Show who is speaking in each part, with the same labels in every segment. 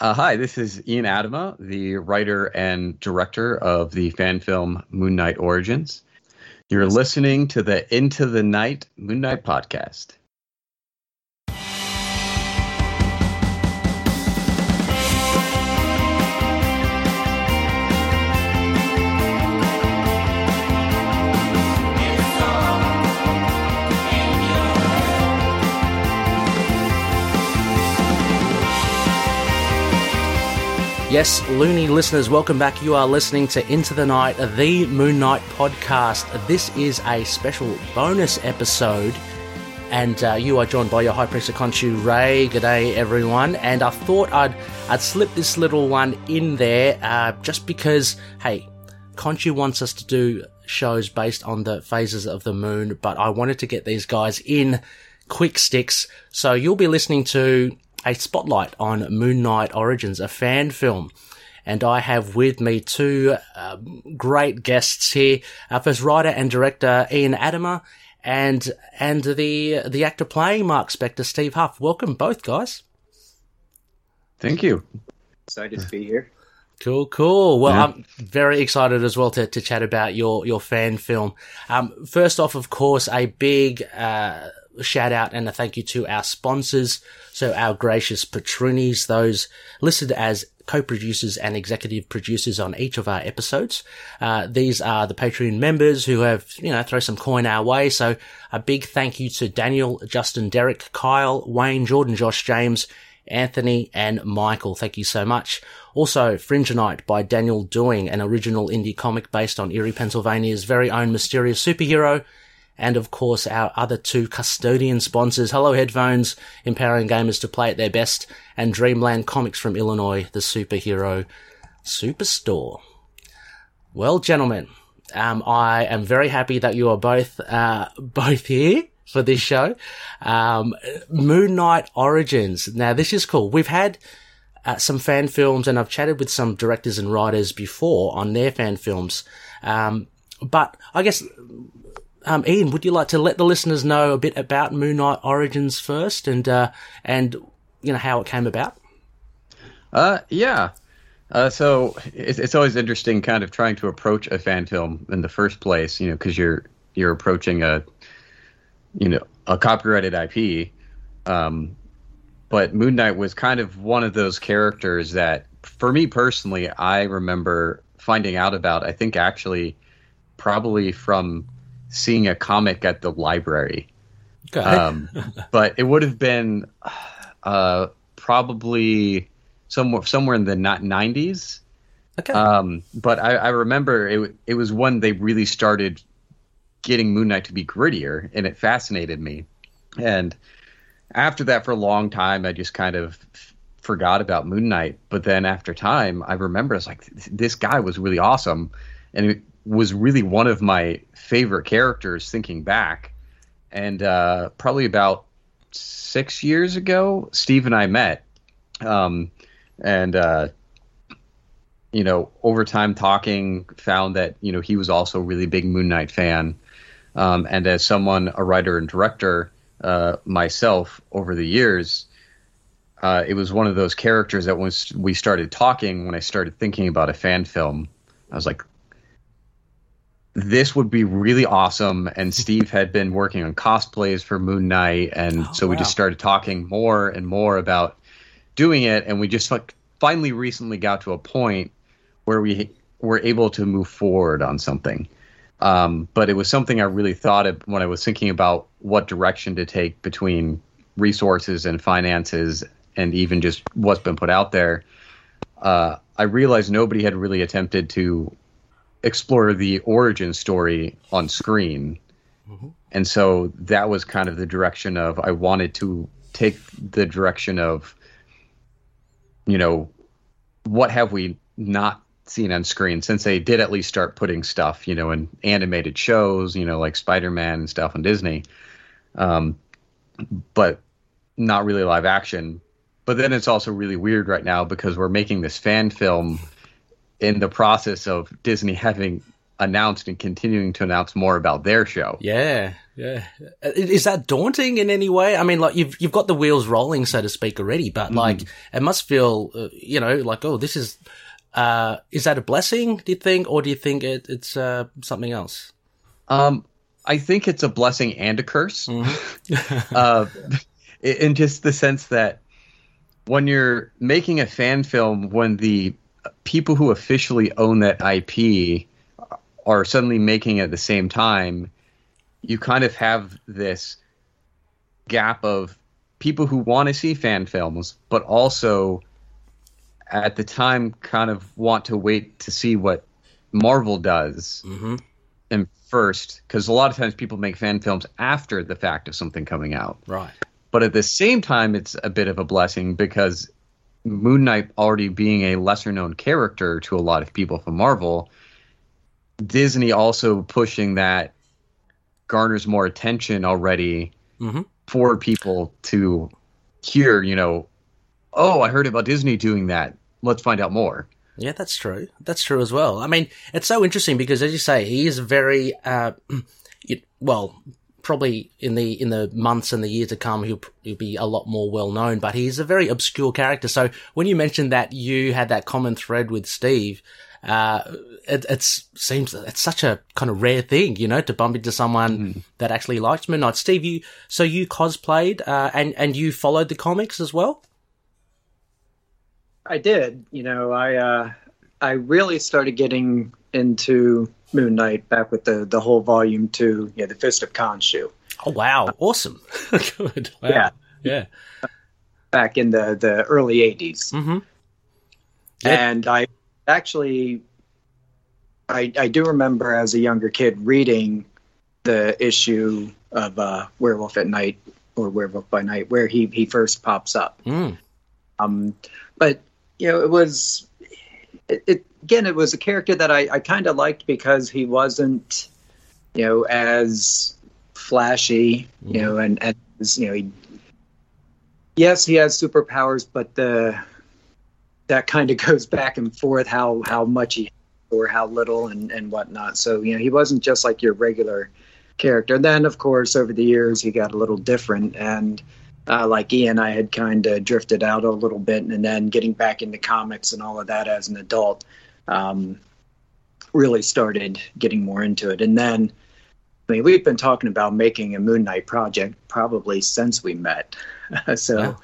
Speaker 1: Uh, hi, this is Ian Adama, the writer and director of the fan film Moon Knight Origins. You're listening to the Into the Night Moon Knight podcast.
Speaker 2: Yes, loony listeners, welcome back. You are listening to Into the Night, the Moon Knight podcast. This is a special bonus episode, and uh, you are joined by your High Priest Khonshu, Ray. G'day, everyone. And I thought I'd I'd slip this little one in there uh, just because, hey, Khonshu wants us to do shows based on the phases of the moon, but I wanted to get these guys in quick sticks. So you'll be listening to a spotlight on Moon Knight Origins, a fan film. And I have with me two uh, great guests here. Uh, first, writer and director Ian Adama, and and the the actor playing Mark Spector, Steve Huff. Welcome, both guys.
Speaker 1: Thank you.
Speaker 3: Excited to be here.
Speaker 2: Cool, cool. Well, yeah. I'm very excited as well to, to chat about your, your fan film. Um, first off, of course, a big, uh, shout out and a thank you to our sponsors. So our gracious patroonies, those listed as co-producers and executive producers on each of our episodes. Uh, these are the Patreon members who have, you know, throw some coin our way. So a big thank you to Daniel, Justin, Derek, Kyle, Wayne, Jordan, Josh, James, Anthony, and Michael. Thank you so much. Also, Fringeanite by Daniel Doing, an original indie comic based on Erie, Pennsylvania's very own mysterious superhero and of course our other two custodian sponsors, Hello Headphones, empowering gamers to play at their best, and Dreamland Comics from Illinois, the superhero superstore. Well, gentlemen, um, I am very happy that you are both uh, both here for this show. Um, Moon Knight Origins. Now, this is cool. We've had uh, some fan films, and I've chatted with some directors and writers before on their fan films. Um, but I guess um, Ian, would you like to let the listeners know a bit about Moon Knight Origins first, and uh, and you know how it came about?
Speaker 1: Uh, yeah. Uh, so it's, it's always interesting, kind of trying to approach a fan film in the first place, you know, because you're you're approaching a, you know, a copyrighted IP. Um, but Moon Knight was kind of one of those characters that, for me personally, I remember finding out about. I think actually, probably from seeing a comic at the library. Okay. Um, but it would have been uh, probably somewhere somewhere in the not nineties. Okay. Um, but I, I remember it. It was when they really started getting Moon Knight to be grittier, and it fascinated me. And after that, for a long time, I just kind of forgot about Moon Knight. But then after time, I remember it's like this guy was really awesome, and it, was really one of my favorite characters thinking back. And uh, probably about six years ago, Steve and I met. Um, and, uh, you know, over time talking, found that, you know, he was also a really big Moon Knight fan. Um, and as someone, a writer and director uh, myself over the years, uh, it was one of those characters that once we started talking, when I started thinking about a fan film, I was like, this would be really awesome. And Steve had been working on cosplays for Moon Knight, and oh, so we wow. just started talking more and more about doing it. And we just like finally recently got to a point where we were able to move forward on something. Um, but it was something I really thought of when I was thinking about what direction to take between resources and finances, and even just what's been put out there. Uh, I realized nobody had really attempted to explore the origin story on screen. Mm-hmm. And so that was kind of the direction of I wanted to take the direction of you know what have we not seen on screen since they did at least start putting stuff you know in animated shows you know like spider-man and stuff on disney um, but not really live action but then it's also really weird right now because we're making this fan film in the process of Disney having announced and continuing to announce more about their show.
Speaker 2: Yeah. Yeah. Is that daunting in any way? I mean, like you've you've got the wheels rolling, so to speak, already, but mm. like it must feel, uh, you know, like oh, this is. Uh, is that a blessing? Do you think, or do you think it, it's uh, something else?
Speaker 1: Um, I think it's a blessing and a curse. Mm-hmm. uh, in just the sense that when you're making a fan film, when the people who officially own that IP are suddenly making it at the same time, you kind of have this gap of people who want to see fan films, but also at the time kind of want to wait to see what Marvel does. Mm-hmm. And first, because a lot of times people make fan films after the fact of something coming out.
Speaker 2: Right.
Speaker 1: But at the same time, it's a bit of a blessing because Moon Knight already being a lesser known character to a lot of people from Marvel, Disney also pushing that garners more attention already mm-hmm. for people to hear, you know, oh, I heard about Disney doing that. Let's find out more.
Speaker 2: Yeah, that's true. That's true as well. I mean, it's so interesting because, as you say, he is very, uh, it, well, probably in the in the months and the years to come, he'll, he'll be a lot more well known. But he's a very obscure character. So when you mentioned that you had that common thread with Steve, uh, it it's, seems it's such a kind of rare thing, you know, to bump into someone mm. that actually likes Moon Knight. Steve, you so you cosplayed uh, and and you followed the comics as well.
Speaker 3: I did. You know, I uh, I really started getting into Moon Knight back with the the whole volume two, yeah, the Fist of Khonshu.
Speaker 2: Oh wow, awesome! Good. Wow.
Speaker 3: Yeah,
Speaker 2: yeah.
Speaker 3: Back in the the early '80s, mm-hmm. and I actually, I I do remember as a younger kid reading the issue of uh, Werewolf at Night or Werewolf by Night where he he first pops up. Mm. Um, but you know, it was it, it again, it was a character that I, I kind of liked because he wasn't, you know, as flashy, you mm-hmm. know, and, and you know, he, yes, he has superpowers, but the that kind of goes back and forth how how much he or how little and and whatnot. So you know, he wasn't just like your regular character. Then, of course, over the years, he got a little different and uh, like Ian, I had kind of drifted out a little bit, and then getting back into comics and all of that as an adult, um, really started getting more into it. And then, I mean, we've been talking about making a Moon Knight project probably since we met. so, yeah.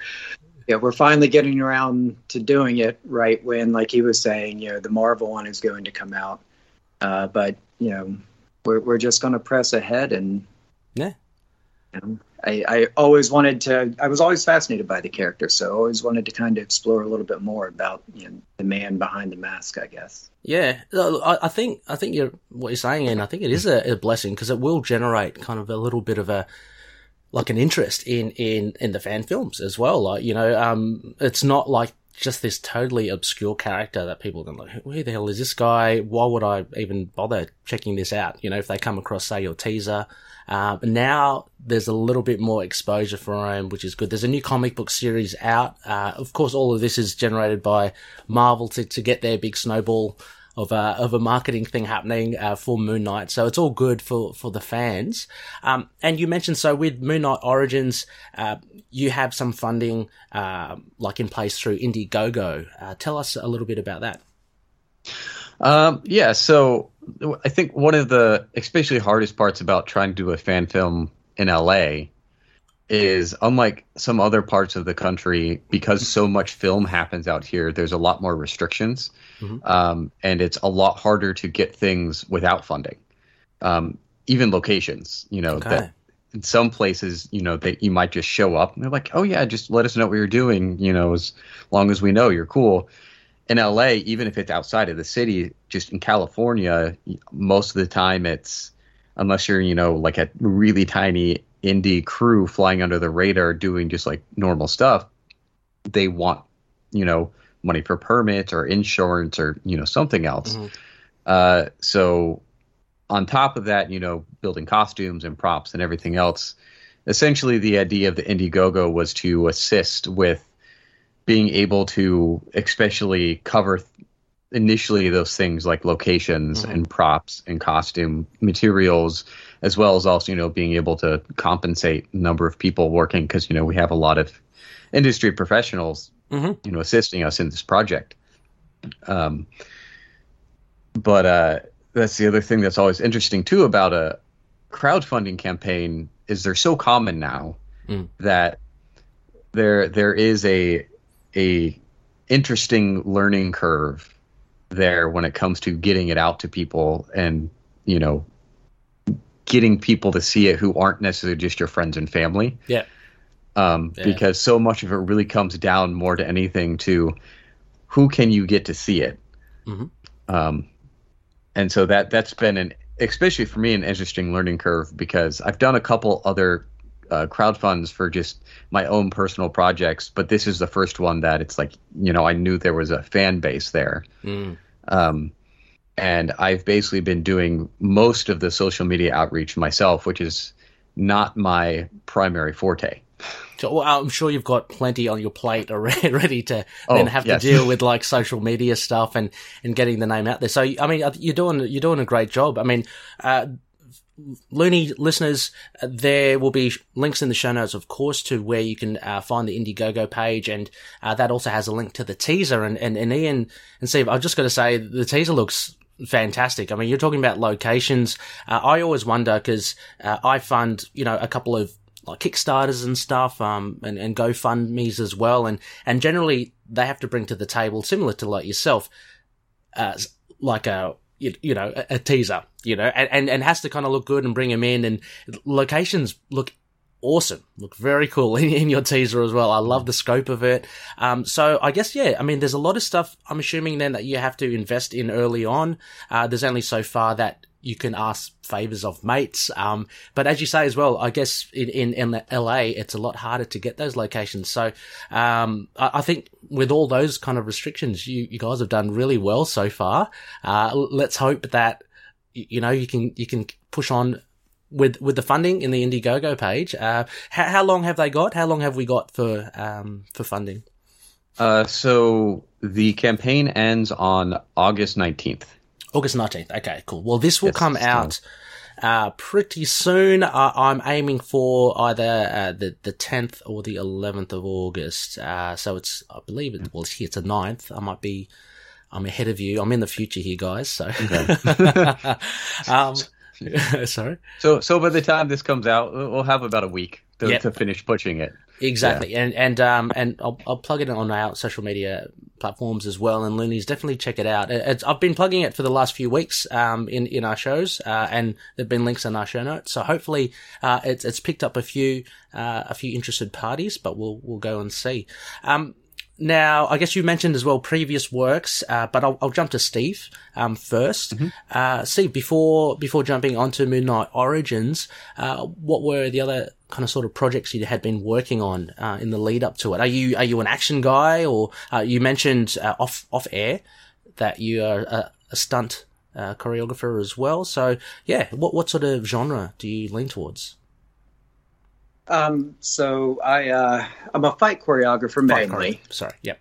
Speaker 3: yeah, we're finally getting around to doing it right when, like he was saying, you know, the Marvel one is going to come out. Uh, but you know, we're we're just going to press ahead and
Speaker 2: yeah.
Speaker 3: You know, I, I always wanted to. I was always fascinated by the character, so I always wanted to kind of explore a little bit more about you know, the man behind the mask. I guess.
Speaker 2: Yeah, I, think I think you're what you're saying, and I think it is a, a blessing because it will generate kind of a little bit of a like an interest in in in the fan films as well. Like you know, um, it's not like just this totally obscure character that people can like, who the hell is this guy? Why would I even bother checking this out? You know, if they come across, say, your teaser. Uh, now there's a little bit more exposure for him, which is good. There's a new comic book series out. Uh, of course, all of this is generated by Marvel to, to get their big snowball of a of a marketing thing happening uh, for Moon Knight. So it's all good for for the fans. Um, and you mentioned so with Moon Knight Origins, uh, you have some funding uh, like in place through Indiegogo. Uh, tell us a little bit about that.
Speaker 1: Um, yeah, so I think one of the especially hardest parts about trying to do a fan film in LA is unlike some other parts of the country because so much film happens out here there's a lot more restrictions mm-hmm. um, and it's a lot harder to get things without funding um, even locations you know okay. that in some places you know that you might just show up and they're like oh yeah just let us know what you're doing you know as long as we know you're cool in LA, even if it's outside of the city, just in California, most of the time it's unless you're, you know, like a really tiny indie crew flying under the radar doing just like normal stuff, they want, you know, money for permits or insurance or, you know, something else. Mm-hmm. Uh, so on top of that, you know, building costumes and props and everything else, essentially the idea of the Indiegogo was to assist with being able to especially cover initially those things like locations mm-hmm. and props and costume materials as well as also you know being able to compensate number of people working because you know we have a lot of industry professionals mm-hmm. you know assisting us in this project um but uh that's the other thing that's always interesting too about a crowdfunding campaign is they're so common now mm. that there there is a a interesting learning curve there when it comes to getting it out to people and you know getting people to see it who aren't necessarily just your friends and family.
Speaker 2: Yeah.
Speaker 1: Um, yeah. Because so much of it really comes down more to anything to who can you get to see it. Mm-hmm. Um, and so that that's been an especially for me an interesting learning curve because I've done a couple other uh, crowdfunds for just my own personal projects, but this is the first one that it's like you know I knew there was a fan base there, mm. um, and I've basically been doing most of the social media outreach myself, which is not my primary forte.
Speaker 2: So, well, I'm sure you've got plenty on your plate already, ready to oh, then have yes. to deal with like social media stuff and, and getting the name out there. So, I mean, you're doing you're doing a great job. I mean, uh, Looney listeners, there will be links in the show notes, of course, to where you can uh, find the Indiegogo page, and uh, that also has a link to the teaser. And, and, and Ian and Steve, I've just got to say, the teaser looks fantastic. I mean, you're talking about locations. Uh, I always wonder because uh, I fund, you know, a couple of like Kickstarters and stuff, um, and, and GoFundMe's as well, and and generally they have to bring to the table, similar to like yourself, uh, like a you, you know, a, a, teaser, you know, and, and, and has to kind of look good and bring them in and locations look awesome. Look very cool in, in, your teaser as well. I love the scope of it. Um, so I guess, yeah, I mean, there's a lot of stuff I'm assuming then that you have to invest in early on. Uh, there's only so far that you can ask favors of mates. Um, but as you say as well, I guess in, in, in, LA, it's a lot harder to get those locations. So, um, I, I, think with all those kind of restrictions, you, you guys have done really well so far. Uh, let's hope that, you know, you can, you can push on with, with the funding in the Indiegogo page. Uh, how, how long have they got? How long have we got for, um, for funding?
Speaker 1: Uh, so the campaign ends on August 19th.
Speaker 2: August 19th. Okay, cool. Well, this will yes, come out uh, pretty soon. Uh, I'm aiming for either uh, the the 10th or the 11th of August. Uh, so it's, I believe it. Well, it's the 9th. I might be. I'm ahead of you. I'm in the future here, guys. So. Okay. um, sorry.
Speaker 1: So, so by the time this comes out, we'll have about a week to, yep. to finish pushing it.
Speaker 2: Exactly, yeah. and and um and I'll, I'll plug it on our social media platforms as well. And Loonies, definitely check it out. It's, I've been plugging it for the last few weeks um in in our shows, uh, and there've been links in our show notes. So hopefully, uh, it's it's picked up a few uh, a few interested parties, but we'll we'll go and see. Um, now, I guess you mentioned as well previous works, uh, but I'll, I'll, jump to Steve um, 1st mm-hmm. uh, Steve, before before jumping onto Moon Knight Origins, uh, what were the other kind of sort of projects you had been working on uh, in the lead up to it? Are you are you an action guy, or uh, you mentioned uh, off off air that you are a, a stunt choreographer as well? So yeah, what what sort of genre do you lean towards?
Speaker 3: Um, so I uh, I'm a fight choreographer mainly.
Speaker 2: Fight Sorry, yep.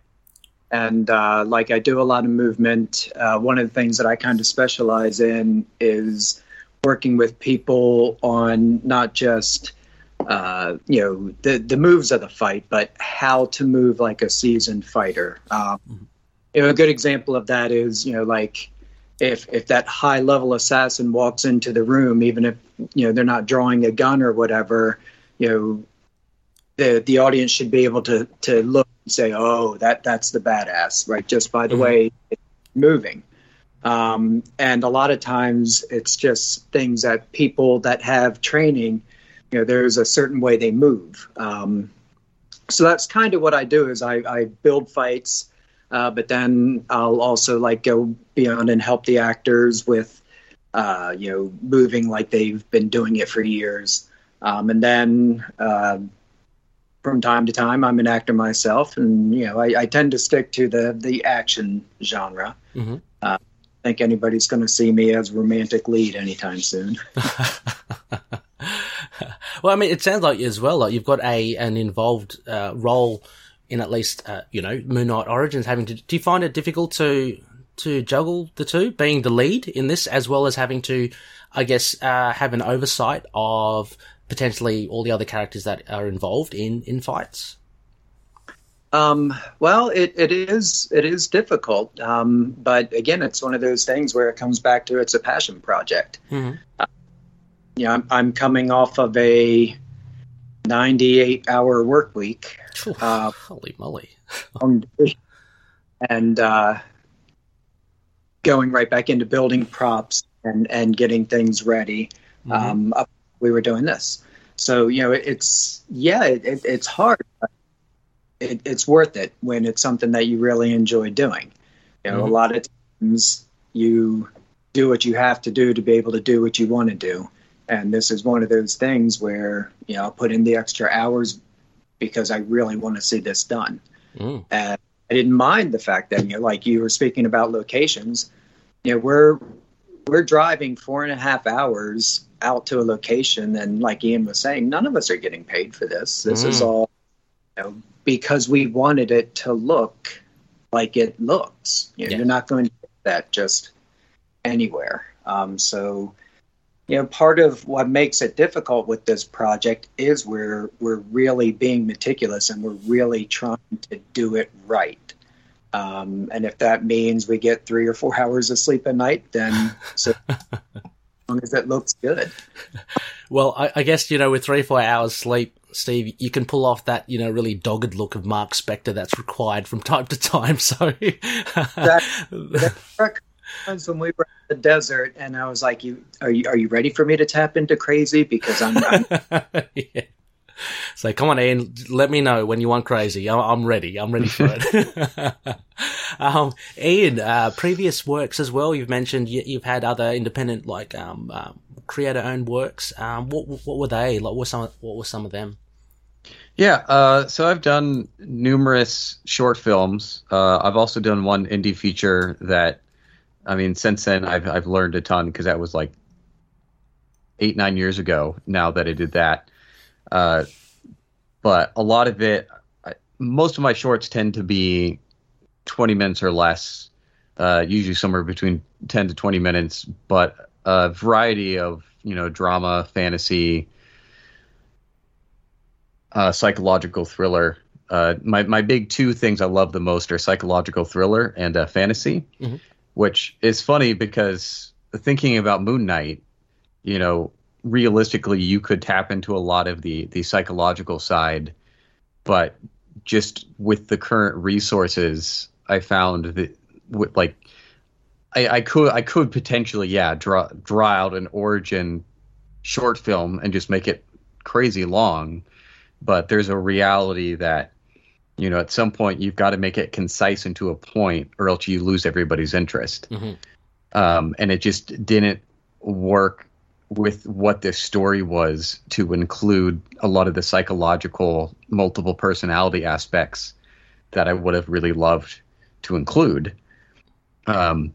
Speaker 3: And uh, like I do a lot of movement. Uh, one of the things that I kind of specialize in is working with people on not just uh, you know the the moves of the fight, but how to move like a seasoned fighter. Um, mm-hmm. You know, a good example of that is you know like if if that high level assassin walks into the room, even if you know they're not drawing a gun or whatever, you know the the audience should be able to to look and say, "Oh, that that's the badass," right? Just by the mm-hmm. way it's moving. Um, and a lot of times, it's just things that people that have training, you know, there's a certain way they move. Um, so that's kind of what I do is I, I build fights, uh, but then I'll also like go beyond and help the actors with, uh, you know, moving like they've been doing it for years. Um, and then uh, from time to time, I'm an actor myself, and you know, I, I tend to stick to the the action genre. Mm-hmm. Uh, I think anybody's going to see me as romantic lead anytime soon.
Speaker 2: well, I mean, it sounds like as well, like you've got a an involved uh, role in at least, uh, you know, Moon Knight Origins. Having to, do you find it difficult to to juggle the two, being the lead in this, as well as having to, I guess, uh, have an oversight of potentially all the other characters that are involved in in fights?
Speaker 3: Um, well, it, it is it is difficult, um, but again, it's one of those things where it comes back to it's a passion project.
Speaker 2: Mm-hmm.
Speaker 3: Uh, yeah, I'm, I'm coming off of a 98 hour work week.
Speaker 2: Uh, Holy moly!
Speaker 3: and uh, going right back into building props and and getting things ready.
Speaker 2: Mm-hmm.
Speaker 3: Um, we were doing this, so you know, it, it's yeah, it, it, it's hard. But it, it's worth it when it's something that you really enjoy doing. You know,
Speaker 2: Mhm.
Speaker 3: a lot of times you do what you have to do to be able to do what you want to do. And this is one of those things where, you know, I'll put in the extra hours because I really want to see this done.
Speaker 2: Mm.
Speaker 3: And I didn't mind the fact that, you know, like you were speaking about locations, you know, we're we're driving four and a half hours out to a location and like Ian was saying, none of us are getting paid for this. This is
Speaker 2: Mm.
Speaker 3: all you know, because we wanted it to look like it looks. You know,
Speaker 2: Yeah.
Speaker 3: You're not going to get that just anywhere. Um, so, you know, part of what makes it difficult with this project is we're we're really being meticulous and we're really trying to do it right. Um, and if that means we get three or four hours of sleep a night, then so as long as it looks good.
Speaker 2: Well, I, I guess you know with three four hours sleep, Steve, you can pull off that you know really dogged look of Mark Spector that's required from time to time. So
Speaker 3: That, that times when we were in the desert, and I was like, "You are you are you ready for me to tap into crazy? Because I'm, I'm
Speaker 2: yeah. So come on, Ian. Let me know when you want crazy. I'm, I'm ready. I'm ready for it. um, Ian, uh, previous works as well. You've mentioned you, you've had other independent, like um, um, creator-owned works. Um, what what were they? Like, what were some? What were some of them?
Speaker 1: Yeah, uh, so I've done numerous short films. Uh, I've also done one indie feature that, I mean, since then I've I've learned a ton because that was like eight nine years ago. Now that I did that, uh, but a lot of it, I, most of my shorts tend to be twenty minutes or less, uh, usually somewhere between ten to twenty minutes, but a variety of you know drama, fantasy uh, psychological thriller. Uh, my my big two things I love the most are psychological thriller and uh, fantasy,
Speaker 2: Mhm.
Speaker 1: Which is funny because thinking about Moon Knight, you know, realistically you could tap into a lot of the the psychological side, but just with the current resources, I found that with like I, I could I could potentially yeah draw draw out an origin short film and just make it crazy long but there's a reality that you know at some point you've got to make it concise and to a point or else you lose everybody's interest
Speaker 2: Mhm.
Speaker 1: um, and it just didn't work with what this story was to include a lot of the psychological multiple personality aspects that i would have really loved to include um,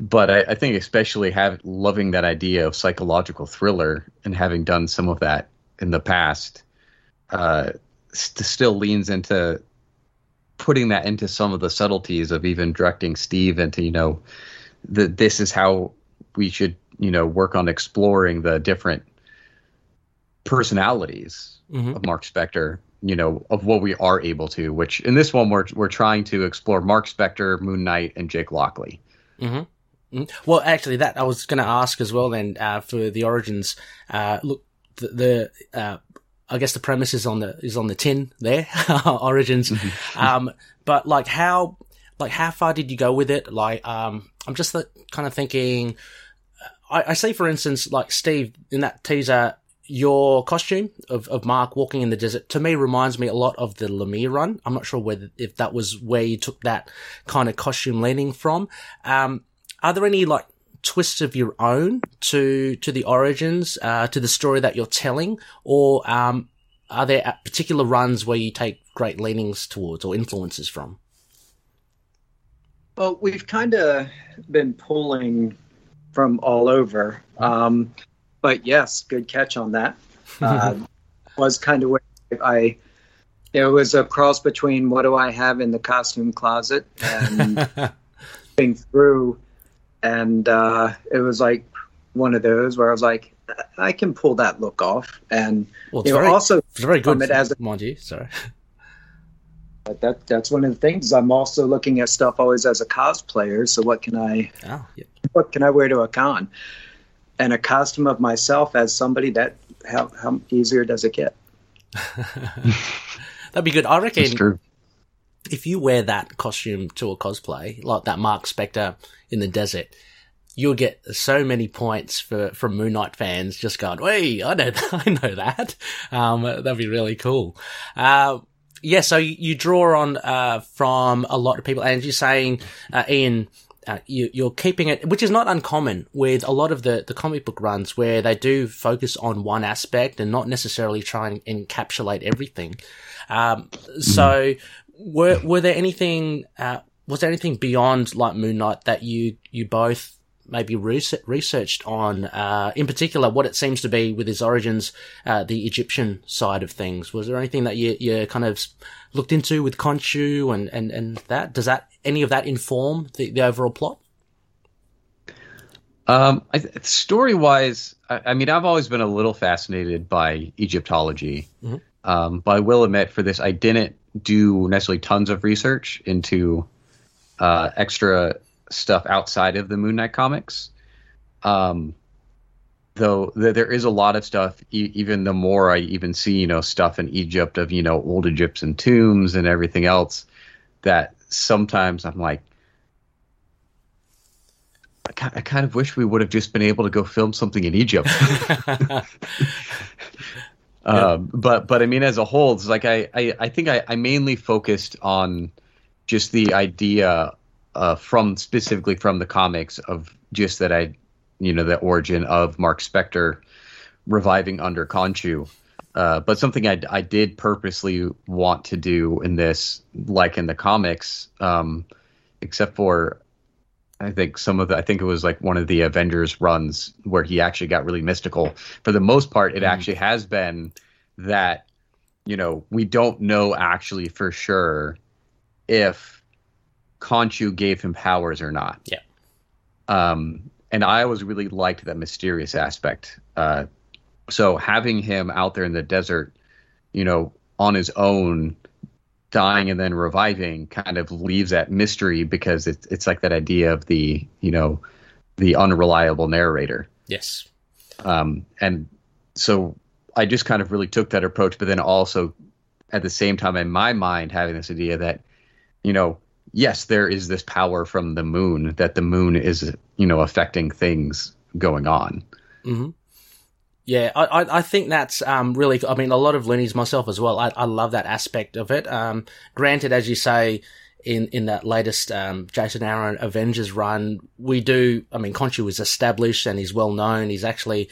Speaker 1: but I, I think especially have loving that idea of psychological thriller and having done some of that in the past uh, st- still leans into putting that into some of the subtleties of even directing Steve into you know the this is how we should you know work on exploring the different personalities
Speaker 2: Mhm.
Speaker 1: of Mark Spector you know of what we are able to which in this one we're we're trying to explore Mark Spector Moon Knight and Jake Lockley
Speaker 2: Mm-hmm. Mm. Well, actually, that I was going to ask as well. Then uh, for the origins, uh, look, the, the uh, I guess the premise is on the is on the tin there, origins. um, but like how like how far did you go with it? Like, um, I'm just th- kind of thinking. I, I see, for instance, like Steve in that teaser. Your costume of, of Mark walking in the desert to me reminds me a lot of the Lemire run. I'm not sure whether if that was where you took that kind of costume leaning from. Um, are there any like twists of your own to to the origins, uh, to the story that you're telling, or um, are there uh, particular runs where you take great leanings towards or influences from?
Speaker 3: Well, we've kind of been pulling from all over. Um, but yes, good catch on that. Uh, was kind of where I. It was a cross between what do I have in the costume closet and through, and uh, it was like one of those where I was like, I can pull that look off, and
Speaker 2: well, it's you know, very, also it's very good, it as a, mind you. Sorry.
Speaker 3: That that's one of the things. I'm also looking at stuff always as a cosplayer. So what can I? Oh, yep. What can I wear to a con? And a costume of myself as somebody that how how easier does it get?
Speaker 2: That'd be good. I reckon. If you wear that costume to a cosplay, like that Mark Spector in the desert, you'll get so many points for from Moon Knight fans just going, "Hey, I know, I know that." Um, that'd be really cool. Uh, yeah, so you, you draw on uh, from a lot of people, and you're saying, uh, Ian, uh, you, are keeping it, which is not uncommon with a lot of the, the comic book runs where they do focus on one aspect and not necessarily try and encapsulate everything. Um, so, were were there anything? Uh, was there anything beyond like Moon Knight that you you both maybe researched on, uh, in particular, what it seems to be with his origins, uh, the Egyptian side of things. Was there anything that you, you kind of looked into with Khonshu and, and, and that? Does that, any of that inform the, the overall plot?
Speaker 1: Um, story wise, I, I, mean, I've always been a little fascinated by Egyptology. Mm-hmm. Um, but I will admit for this, I didn't do necessarily tons of research into uh, extra stuff outside of the Moon Knight comics. Um, though th- there is a lot of stuff. E- even the more I even see, you know, stuff in Egypt of you know old Egyptian tombs and everything else, that sometimes I'm like, I, I kind of wish we would have just been able to go film something in Egypt. um, but but I mean, as a whole, it's like I I, I think I, I mainly focused on just the idea uh, from specifically from the comics of just that I, you know, the origin of Mark Spector reviving under Khonshu. Uh, but something I, I did purposely want to do in this, like in the comics, um, except for I think some of the I think it was like one of the Avengers runs where he actually got really mystical. For the most part, it mm. actually has been that you know we don't know actually for sure if Khonshu gave him powers or not.
Speaker 2: Yeah.
Speaker 1: Um, and I always really liked that mysterious aspect. Uh, so having him out there in the desert, you know, on his own, dying and then reviving, kind of leaves that mystery because it's it's like that idea of the you know the unreliable narrator.
Speaker 2: Yes.
Speaker 1: Um, and so I just kind of really took that approach, but then also at the same time in my mind having this idea that you know yes, there is this power from the moon that the moon is, you know, affecting things going on.
Speaker 2: Mm-hmm. Yeah, I, I think that's um, really. I mean, a lot of loonies myself as well. I, I love that aspect of it. Um, granted, as you say, in in that latest um, Jason Aaron Avengers run, we do. I mean, Khonshu is established and he's well known. He's actually,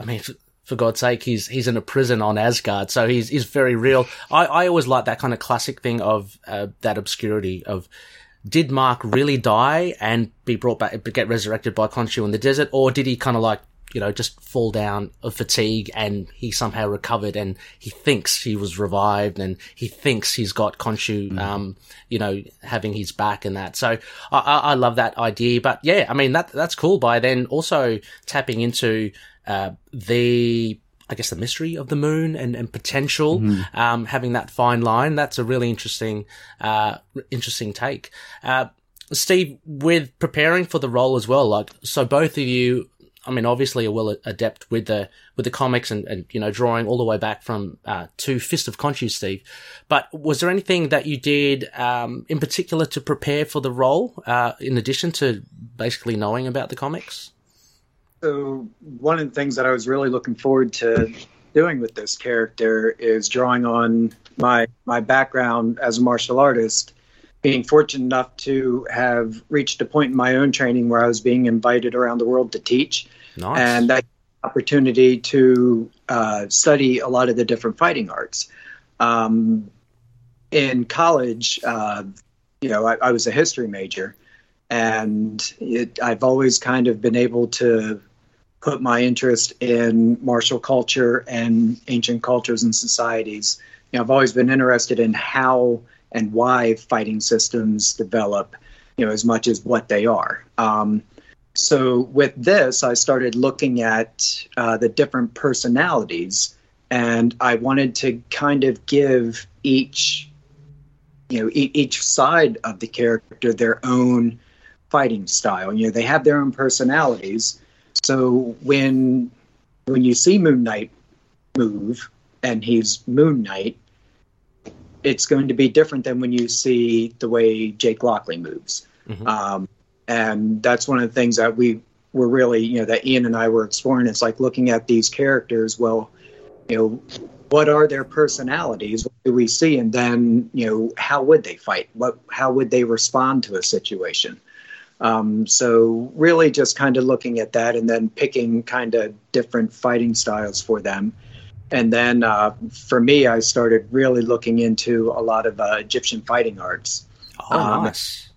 Speaker 2: I mean, for God's sake, he's he's in a prison on Asgard, so he's he's very real. I, I always like that kind of classic thing of uh, that obscurity of did Mark really die and be brought back, get resurrected by Khonshu in the desert, or did he kind of like you know just fall down of fatigue and he somehow recovered and he thinks he was revived and he thinks he's got Khonshu, mm. um, you know, having his back and that. So I, I love that idea, but yeah, I mean that that's cool. By then also tapping into uh, the I guess the mystery of the moon and, and potential, mm-hmm. um, having that fine line. That's a really interesting, uh, interesting take. Uh, Steve, with preparing for the role as well, like, so both of you, I mean, obviously are well adept with the, with the comics and, and, you know, drawing all the way back from, uh, to Fist of Khonshu, Steve. But was there anything that you did, um, in particular to prepare for the role, uh, in addition to basically knowing about the comics?
Speaker 3: So one of the things that I was really looking forward to doing with this character is drawing on my my background as a martial artist, being fortunate enough to have reached a point in my own training where I was being invited around the world to teach, nice. and that opportunity to uh, study a lot of the different fighting arts. Um, in college, uh, you know, I, I, was a history major, and it, I've always kind of been able to put my interest in martial culture and ancient cultures and societies. You know, I've always been interested in how and why fighting systems develop. you know, as much as what they are. Um, so with this, I started looking at uh, the different personalities, and I wanted to kind of give each, you know, e- each side of the character their own fighting style. You know, they have their own personalities. So when when you see Moon Knight move and he's Moon Knight, it's going to be different than when you see the way Jake Lockley moves. Mm-hmm. Um, and that's one of the things that we were really, you know, that Ian and I were exploring. It's like looking at these characters. Well, you know, what are their personalities? What do we see? And then, you know, how would they fight? What, how would they respond to a situation? Um, so really just kind of looking at that and then picking kind of different fighting styles for them. And then uh, for me, I started really looking into a lot of uh, Egyptian fighting arts.
Speaker 2: Oh, um, nice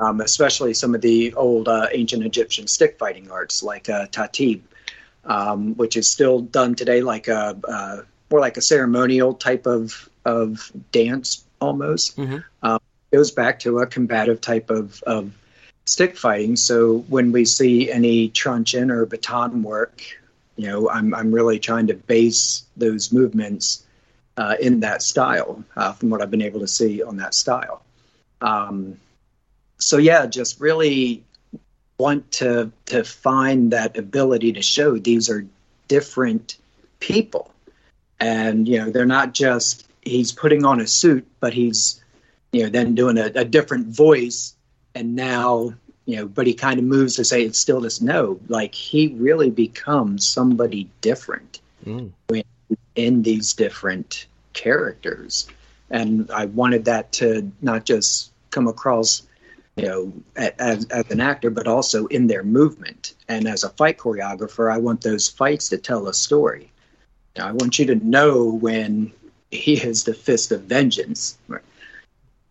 Speaker 3: um, especially some of the old uh, ancient Egyptian stick fighting arts like uh, tahtib, um, which is still done today, like a uh, more like a ceremonial type of of dance almost. Mm-hmm. Um, goes back to a combative type of, of stick fighting. So when we see any truncheon or baton work, you know, I'm I'm really trying to base those movements uh, in that style uh, from what I've been able to see on that style. Um, so yeah, just really want to to find that ability to show these are different people, and you know they're not just he's putting on a suit, but he's you know then doing a, a different voice, and now you know, but he kind of moves to say it's still this no, like he really becomes somebody different mm. in these different characters, and I wanted that to not just come across you know, as, as an actor, but also in their movement. And as a fight choreographer, I want those fights to tell a story. Now, I want you to know when he is the fist of vengeance. You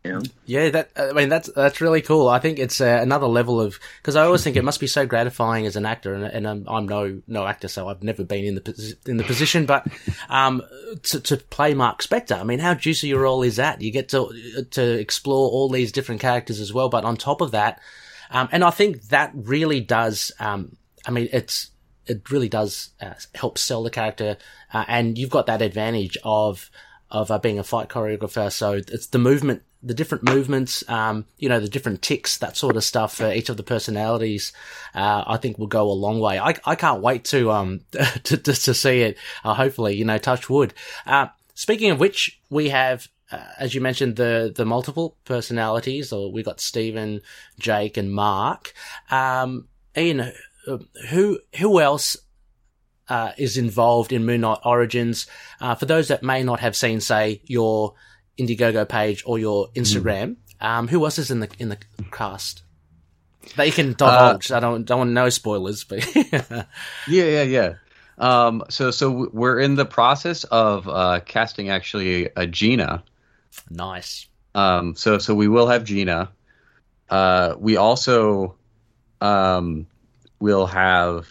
Speaker 3: know?
Speaker 2: Yeah, that I mean that's that's really cool. I think it's uh, another level of because I always think it must be so gratifying as an actor, and, and I'm, I'm, no no actor, so I've never been in the in the position, but um, to, to play Mark Spector. I mean, how juicy your role is that? You get to to explore all these different characters as well, but on top of that, um, and I think that really does. Um, I mean, it's it really does uh, help sell the character, uh, and you've got that advantage of of uh, being a fight choreographer. So it's the movement the different movements, um, you know, the different ticks, that sort of stuff for each of the personalities, uh, I think will go a long way. I, I can't wait to, um, to, to, to, see it. Uh, hopefully, you know, touch wood. Uh, speaking of which, we have, uh, as you mentioned, the, the multiple personalities, or we got Stephen, Jake, and Mark. Um, Ian, uh, who, who else uh, is involved in Moon Knight Origins. Uh, for those that may not have seen, say, your Indiegogo page or your Instagram. Mm. Um, who else is in the in the cast? They can divulge. Uh, I don't don't want no spoilers, but
Speaker 1: yeah, yeah, yeah. Um, so so we're in the process of uh, casting actually a Gena.
Speaker 2: Nice.
Speaker 1: Um, so so we will have Gena. Uh, we also um, will have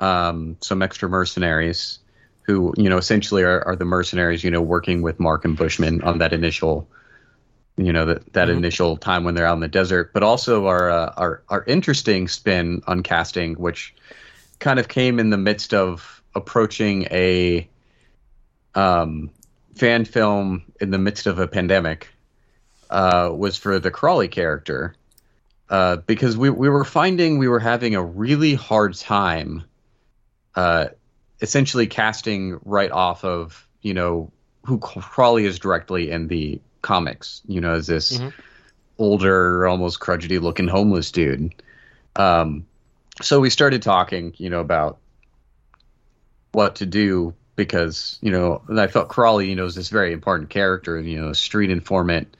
Speaker 1: um, some extra mercenaries who you know essentially are, are the mercenaries you know working with Mark and Bushman on that initial you know that that mm-hmm. initial time when they're out in the desert, but also our uh, our our interesting spin on casting, which kind of came in the midst of approaching a um, fan film in the midst of a pandemic, uh, was for the Crawley character, uh, because we we were finding we were having a really hard time uh, essentially casting right off of you know who Crawley is directly in the comics. You know, as this mm-hmm. older, almost crudgety looking homeless dude. Um, so we started talking, you know, about what to do because you know I felt Crawley, you know, is this very important character, and, you know, street informant.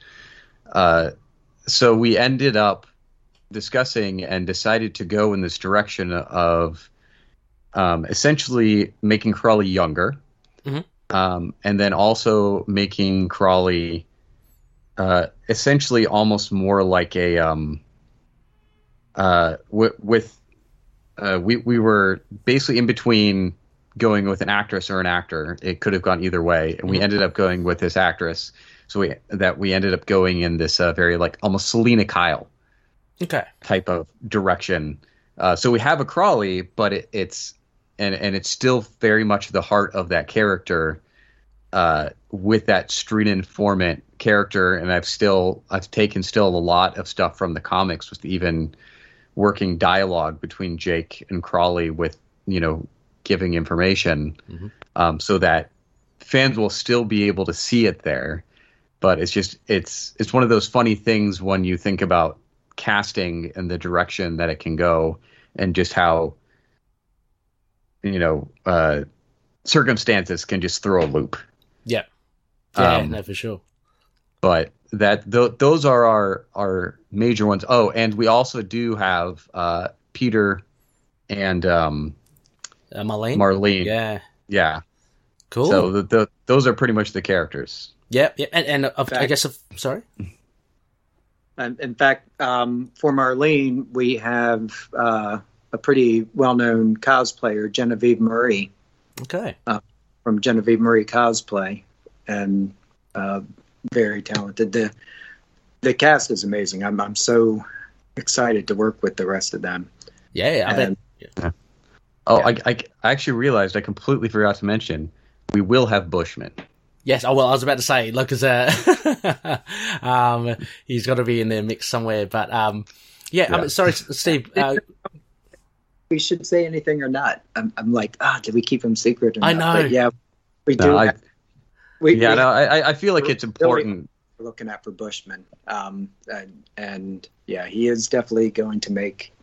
Speaker 1: Uh, so we ended up discussing and decided to go in this direction of um, essentially making Crawley younger, mm-hmm. um, and then also making Crawley uh, essentially almost more like a um, uh, w- with uh, we we were basically in between going with an actress or an actor. It could have gone either way, and mm-hmm. we ended up going with this actress. So we that we ended up going in this uh, very like almost Selina Kyle
Speaker 2: okay
Speaker 1: type of direction. Uh, so we have a Crawley, but it, it's and and it's still very much the heart of that character uh, with that street informant character. And I've still I've taken still a lot of stuff from the comics with even working dialogue between Jake and Crawley with you know giving information mm-hmm. um, so that fans will still be able to see it there but it's just it's it's one of those funny things when you think about casting and the direction that it can go and just how you know uh circumstances can just throw a loop
Speaker 2: yeah yeah um, no for sure
Speaker 1: but that th- those are our our major ones. Oh, and we also do have uh, Peter and um,
Speaker 2: uh, Marlene.
Speaker 1: Marlene.
Speaker 2: Yeah.
Speaker 1: Yeah.
Speaker 2: Cool.
Speaker 1: So the, the those are pretty much the characters.
Speaker 2: Yep. Yeah, and, and fact, I guess sorry.
Speaker 3: And in fact, um, for Marlene, we have uh, a pretty well-known cosplayer, Genevieve Marie.
Speaker 2: Okay.
Speaker 3: Uh, from Genevieve Marie Cosplay, and uh, very talented. The the cast is amazing. I'm I'm so excited to work with the rest of them.
Speaker 2: Yeah, I and, bet.
Speaker 1: Yeah. Oh, yeah. I, I actually realized I completely forgot to mention we will have Bushman.
Speaker 2: Yes. Oh well, I was about to say, look, as uh, um, he's got to be in their mix somewhere. But um, yeah, yeah. I'm sorry, Steve. Uh,
Speaker 3: we should say anything or not. I'm, I'm like, ah, did we keep him secret?
Speaker 2: I know.
Speaker 3: But yeah, we do. I,
Speaker 1: we, yeah, we, no, I, I feel like it's important.
Speaker 3: looking at for Bushman, um, and, and yeah, he is definitely going to make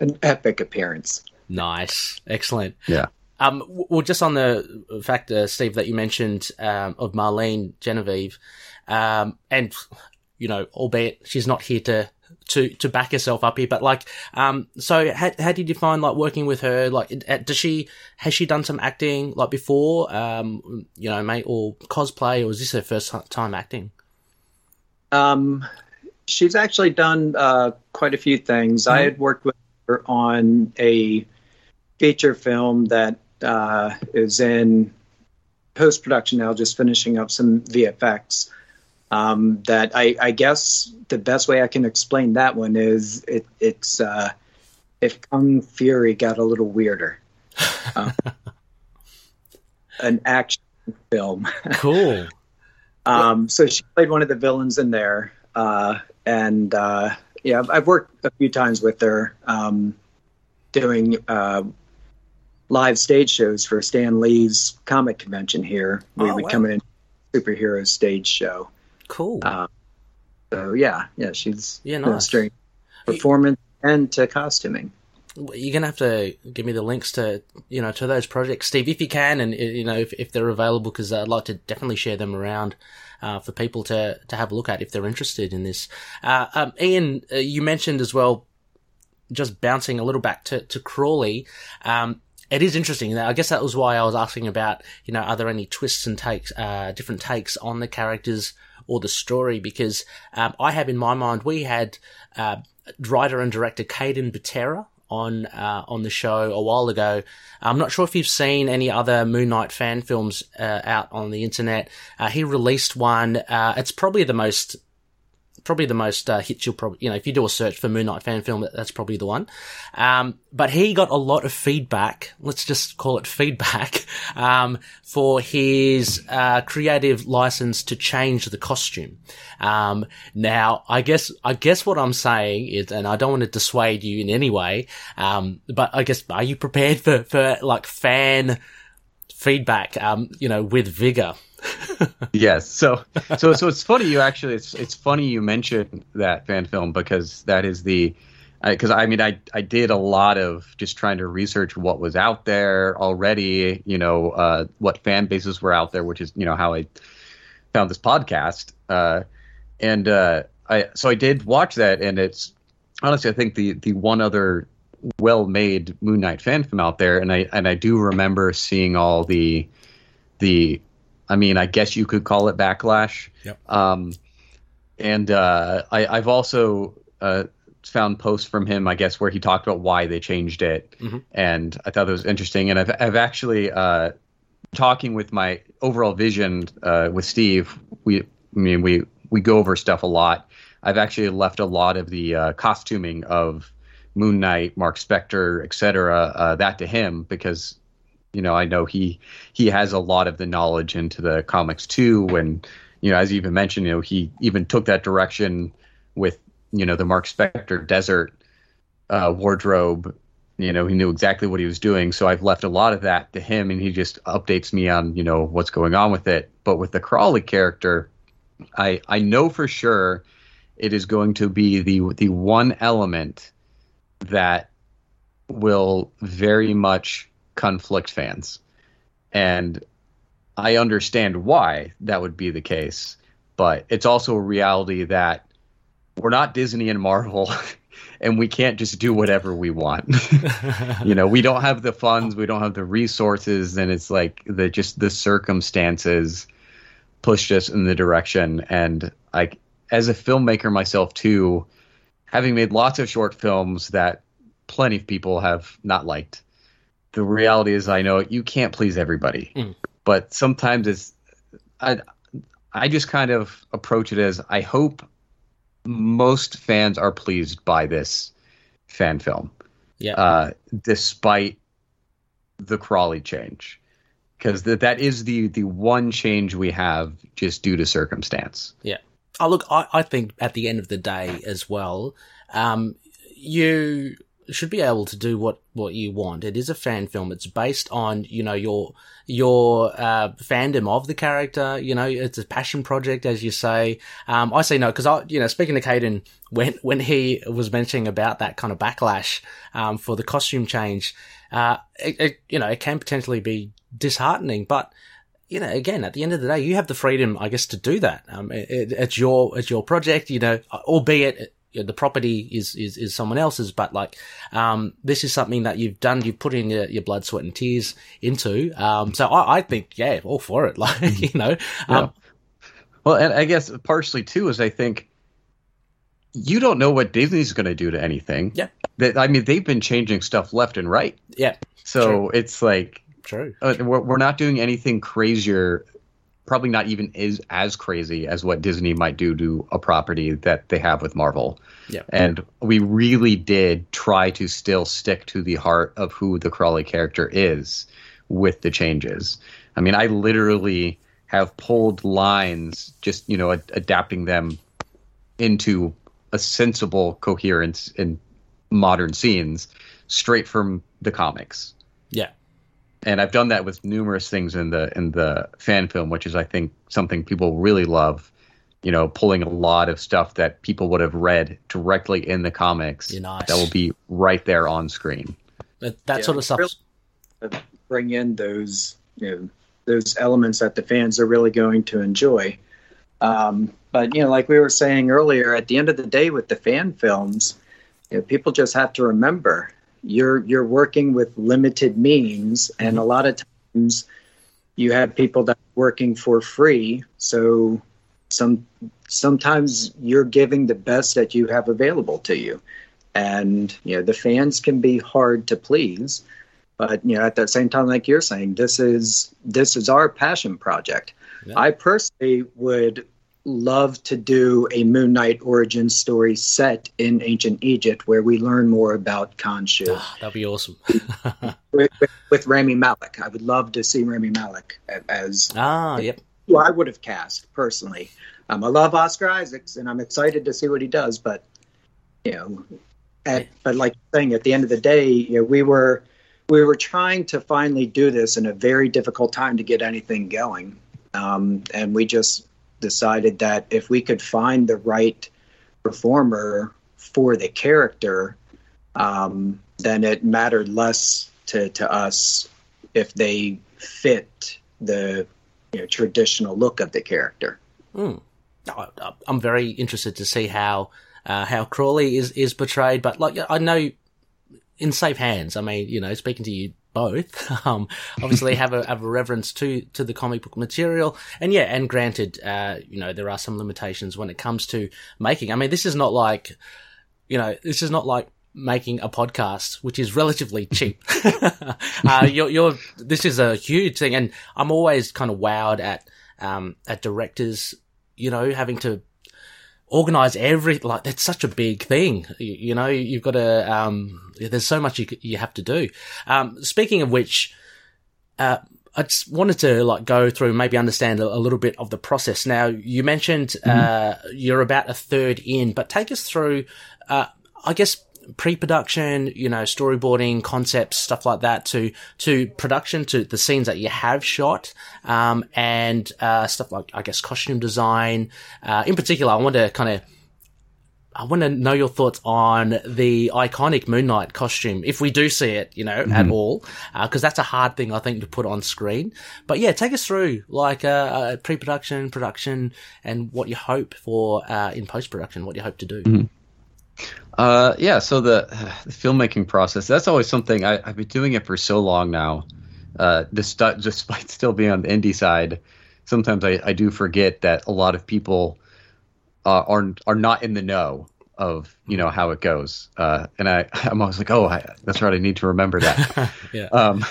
Speaker 3: an epic appearance.
Speaker 2: Nice, excellent.
Speaker 1: Yeah.
Speaker 2: Um, well, just on the fact, uh, Steve, that you mentioned um, of Marlene Genevieve, um, and you know, albeit she's not here to to to back herself up here. But like, um, so how how did you find like working with her? Like, does she has she done some acting like before? Um, you know, mate, or cosplay, or is this her first time acting?
Speaker 3: Um, she's actually done uh, quite a few things. Mm-hmm. I had worked with her on a feature film that uh, is in post production now, just finishing up some VFX. Um, that I, I, guess the best way I can explain that one is it, it's uh, if Kung Fury got a little weirder. Uh, an action film.
Speaker 2: Cool.
Speaker 3: um, so she played one of the villains in there, uh, and uh, yeah, I've worked a few times with her um, doing uh, live stage shows for Stan Lee's comic convention here. We oh, would wow. come in superhero stage show.
Speaker 2: Cool. Uh,
Speaker 3: so yeah, yeah, she's
Speaker 2: yeah, nice.
Speaker 3: during performance and to costuming.
Speaker 2: You're gonna have to give me the links to you know to those projects, Steve, if you can, and you know if, if they're available, because I'd like to definitely share them around uh, for people to to have a look at if they're interested in this. Uh, um, Ian, uh, you mentioned as well, just bouncing a little back to to Crawley. Um, it is interesting. I guess that was why I was asking about, you know, are there any twists and takes, uh, different takes on the characters or the story because um, I have in my mind we had uh, writer and director Kaidan Butera on uh, on the show a while ago. I'm not sure if you've seen any other Moon Knight fan films uh, out on the internet. Uh, he released one. Uh, it's probably the most probably the most uh, hits you'll probably, you know, if you do a search for Moon Knight fan film, that's probably the one. Um, but he got a lot of feedback, let's just call it feedback, um, for his, uh, creative license to change the costume. Um, now, I guess, I guess what I'm saying is, and I don't want to dissuade you in any way, um, but I guess, are you prepared for, for like fan feedback, um, you know, with vigor?
Speaker 1: yes. So so so it's funny you actually it's it's funny you mentioned that fan film because that is the because I, I, mean I I did a lot of just trying to research what was out there already, you know, uh, what fan bases were out there, which is you know how I found this podcast. Uh, and uh, I so I did watch that, and it's honestly I think the the one other well made Moon Knight fan film out there, and I and I do remember seeing all the the I mean, I guess you could call it backlash.
Speaker 2: Yep.
Speaker 1: Um, and uh, I, have also uh, found posts from him, I guess, where he talked about why they changed it, mm-hmm. and I thought that was interesting. And I've, I've actually uh, talking with my overall vision uh, with Steve. We, I mean, we we go over stuff a lot. I've actually left a lot of the uh, costuming of Moon Knight, Mark Spector, etc. Uh, that to him because you know I know he he has a lot of the knowledge into the comics too. And you know, as you even mentioned, you know, he even took that direction with you know the Mark Spector Desert uh, wardrobe. You know, he knew exactly what he was doing. So I've left a lot of that to him, and he just updates me on you know what's going on with it. But with the Crawley character, I I know for sure it is going to be the the one element that will very much conflict fans. And I understand why that would be the case, but it's also a reality that we're not Disney and Marvel and we can't just do whatever we want. you know, we don't have the funds, we don't have the resources, and it's like the just the circumstances pushed us in the direction. And like as a filmmaker myself too, having made lots of short films that plenty of people have not liked. The reality is, I know you can't please everybody, mm. but sometimes it's. I I just kind of approach it as I hope most fans are pleased by this fan film.
Speaker 2: Yeah.
Speaker 1: Uh, despite the Crawley change, because that that is the the one change we have just due to circumstance.
Speaker 2: Yeah. Oh, look, I, I think at the end of the day as well, um, you should be able to do what, what you want. It is a fan film. It's based on, you know, your, your, uh, fandom of the character. You know, it's a passion project, as you say. Um, I say no, cause I, you know, speaking to Caden, when, when he was mentioning about that kind of backlash, um, for the costume change, uh, it, it, you know, it can potentially be disheartening, but, you know, again, at the end of the day, you have the freedom, I guess, to do that. Um, it, it's your, it's your project, you know, albeit the property is, is, is someone else's, but like, um, this is something that you've done, you've put in your, your blood, sweat and tears into. Um, so I, I think, yeah, all for it. Like, you know, um,
Speaker 1: yeah. well, and I guess partially too is I think you don't know what Disney's going to do to anything.
Speaker 2: Yeah.
Speaker 1: That, I mean, they've been changing stuff left and right.
Speaker 2: Yeah.
Speaker 1: So True. it's like,
Speaker 2: True.
Speaker 1: Uh, we're, we're not doing anything crazier probably not even is as crazy as what Disney might do to a property that they have with Marvel.
Speaker 2: Yeah.
Speaker 1: And we really did try to still stick to the heart of who the Crawley character is with the changes. I mean, I literally have pulled lines, just, you know, ad- adapting them into a sensible coherence in modern scenes straight from the comics.
Speaker 2: Yeah
Speaker 1: and I've done that with numerous things in the in the fan film, which is I think something people really love. You know, pulling a lot of stuff that people would have read directly in the comics
Speaker 2: nice.
Speaker 1: that will be right there on screen.
Speaker 2: That, that yeah, sort of stuff.
Speaker 3: Really bring in those you know those elements that the fans are really going to enjoy. Um, but you know, like we were saying earlier, at the end of the day, with the fan films, you know, people just have to remember you're you're working with limited means and a lot of times you have people that are working for free. So some sometimes you're giving the best that you have available to you. And you know the fans can be hard to please but you know at the same time like you're saying this is this is our passion project. Yeah. i personally would love to do a Moon Knight origin story set in ancient Egypt where we learn more about Khonshu.
Speaker 2: Oh, that'd be awesome.
Speaker 3: with, with, with, Rami Malek. I would love to see Rami Malek as.
Speaker 2: Ah, yep.
Speaker 3: Who I would have cast personally. Um, I love Oscar Isaacs and I'm excited to see what he does, but, you know, at, but like saying at the end of the day, you know, we were. We were trying to finally do this in a very difficult time to get anything going. Um, and we just decided that if we could find the right performer for the character, um, then it mattered less to, to us if they fit the you know, traditional look of the character.
Speaker 2: Mm. I'm very interested to see how uh, how Crawley is is portrayed, but like I know in safe hands. I mean, you know, speaking to you both. Um, obviously have a, have a reverence to, to the comic book material. And yeah, and granted, uh, you know, there are some limitations when it comes to making. I mean, this is not like, you know, this is not like making a podcast, which is relatively cheap. uh, you're, you're, this is a huge thing. And I'm always kind of wowed at, um, at directors, you know, having to organize every like that's such a big thing you, you know you've got to um there's so much you you have to do um speaking of which uh I just wanted to like go through maybe understand a, a little bit of the process. Now you mentioned mm-hmm. uh, you're about a third in, but take us through, uh, I guess pre-production, you know, storyboarding, concepts, stuff like that, to to production, to the scenes that you have shot, um, and uh, stuff like I guess costume design. Uh, in particular, I want to kind of. I want to know your thoughts on the iconic Moon Knight costume, if we do see it, you know, mm-hmm. at all, because uh, that's a hard thing I think to put on screen. But yeah, take us through like uh, uh pre-production, production, and what you hope for uh, in post-production, what you hope to do.
Speaker 1: Mm-hmm. Uh, yeah, so the, the, filmmaking process, that's always something I, have been doing it for so long now. Uh, despite, despite still being on the indie side, sometimes I, I do forget that a lot of people uh, are are not in the know of you know how it goes. Uh, and I I'm always like, oh, I, that's right, I need to remember that. yeah. Um,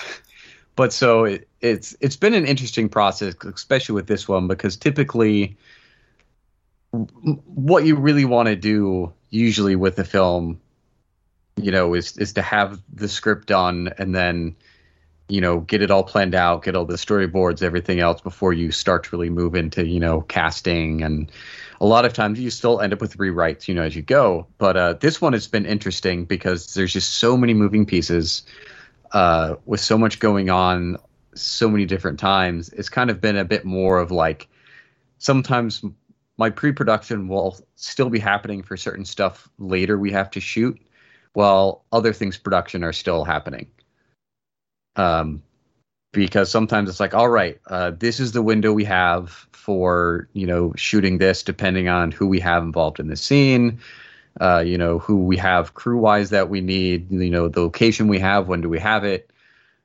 Speaker 1: but so it, it's it's been an interesting process, especially with this one, because typically what you really want to do usually with a film, you know, is is to have the script done and then, you know, get it all planned out, get all the storyboards, everything else before you start to really move into, you know, casting and a lot of times you still end up with rewrites, you know, as you go. But uh, this one has been interesting because there's just so many moving pieces, uh, with so much going on, so many different times. It's kind of been a bit more of like sometimes my pre-production will still be happening for certain stuff later we have to shoot while other things production are still happening. Um because sometimes it's like all right uh, this is the window we have for you know shooting this depending on who we have involved in the scene uh, you know who we have crew wise that we need you know the location we have when do we have it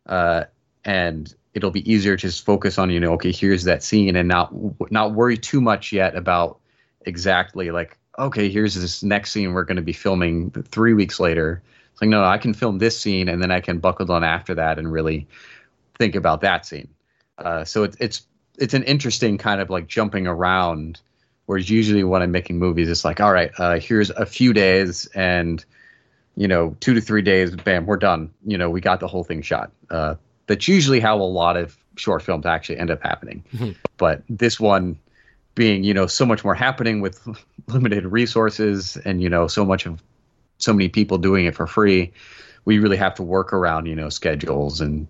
Speaker 1: uh, and it'll be easier to just focus on you know okay here's that scene and not not worry too much yet about exactly like okay here's this next scene we're going to be filming three weeks later. It's like no i can film this scene and then i can buckle down after that and really think about that scene. Uh, so it's it's it's an interesting kind of like jumping around whereas usually when i'm making movies it's like all right uh, here's a few days and you know two to three days bam we're done. You know we got the whole thing shot. Uh, that's usually how a lot of short films actually end up happening. Mm-hmm. But this one being, you know, so much more happening with limited resources and, you know, so much of so many people doing it for free, we really have to work around, you know, schedules and,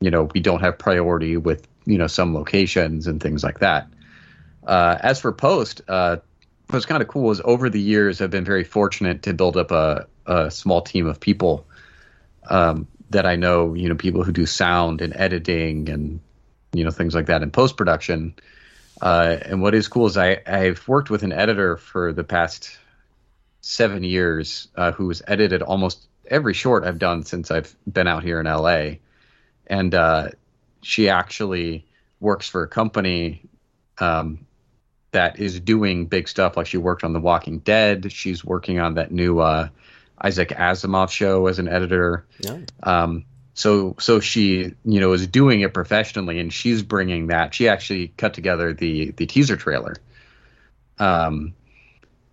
Speaker 1: you know, we don't have priority with, you know, some locations and things like that. Uh, as for post, uh, what's kind of cool is over the years I've been very fortunate to build up a, a small team of people um, that I know, you know, people who do sound and editing and you know things like that in post production. Uh, and what is cool is I I've worked with an editor for the past seven years uh, who has edited almost every short I've done since I've been out here in LA, and uh, she actually works for a company um, that is doing big stuff. Like she worked on The Walking Dead. She's working on that new uh, Isaac Asimov show as an editor. Yeah. Um, so so she you know is doing it professionally, and she's bringing that. She actually cut together the the teaser trailer. Um,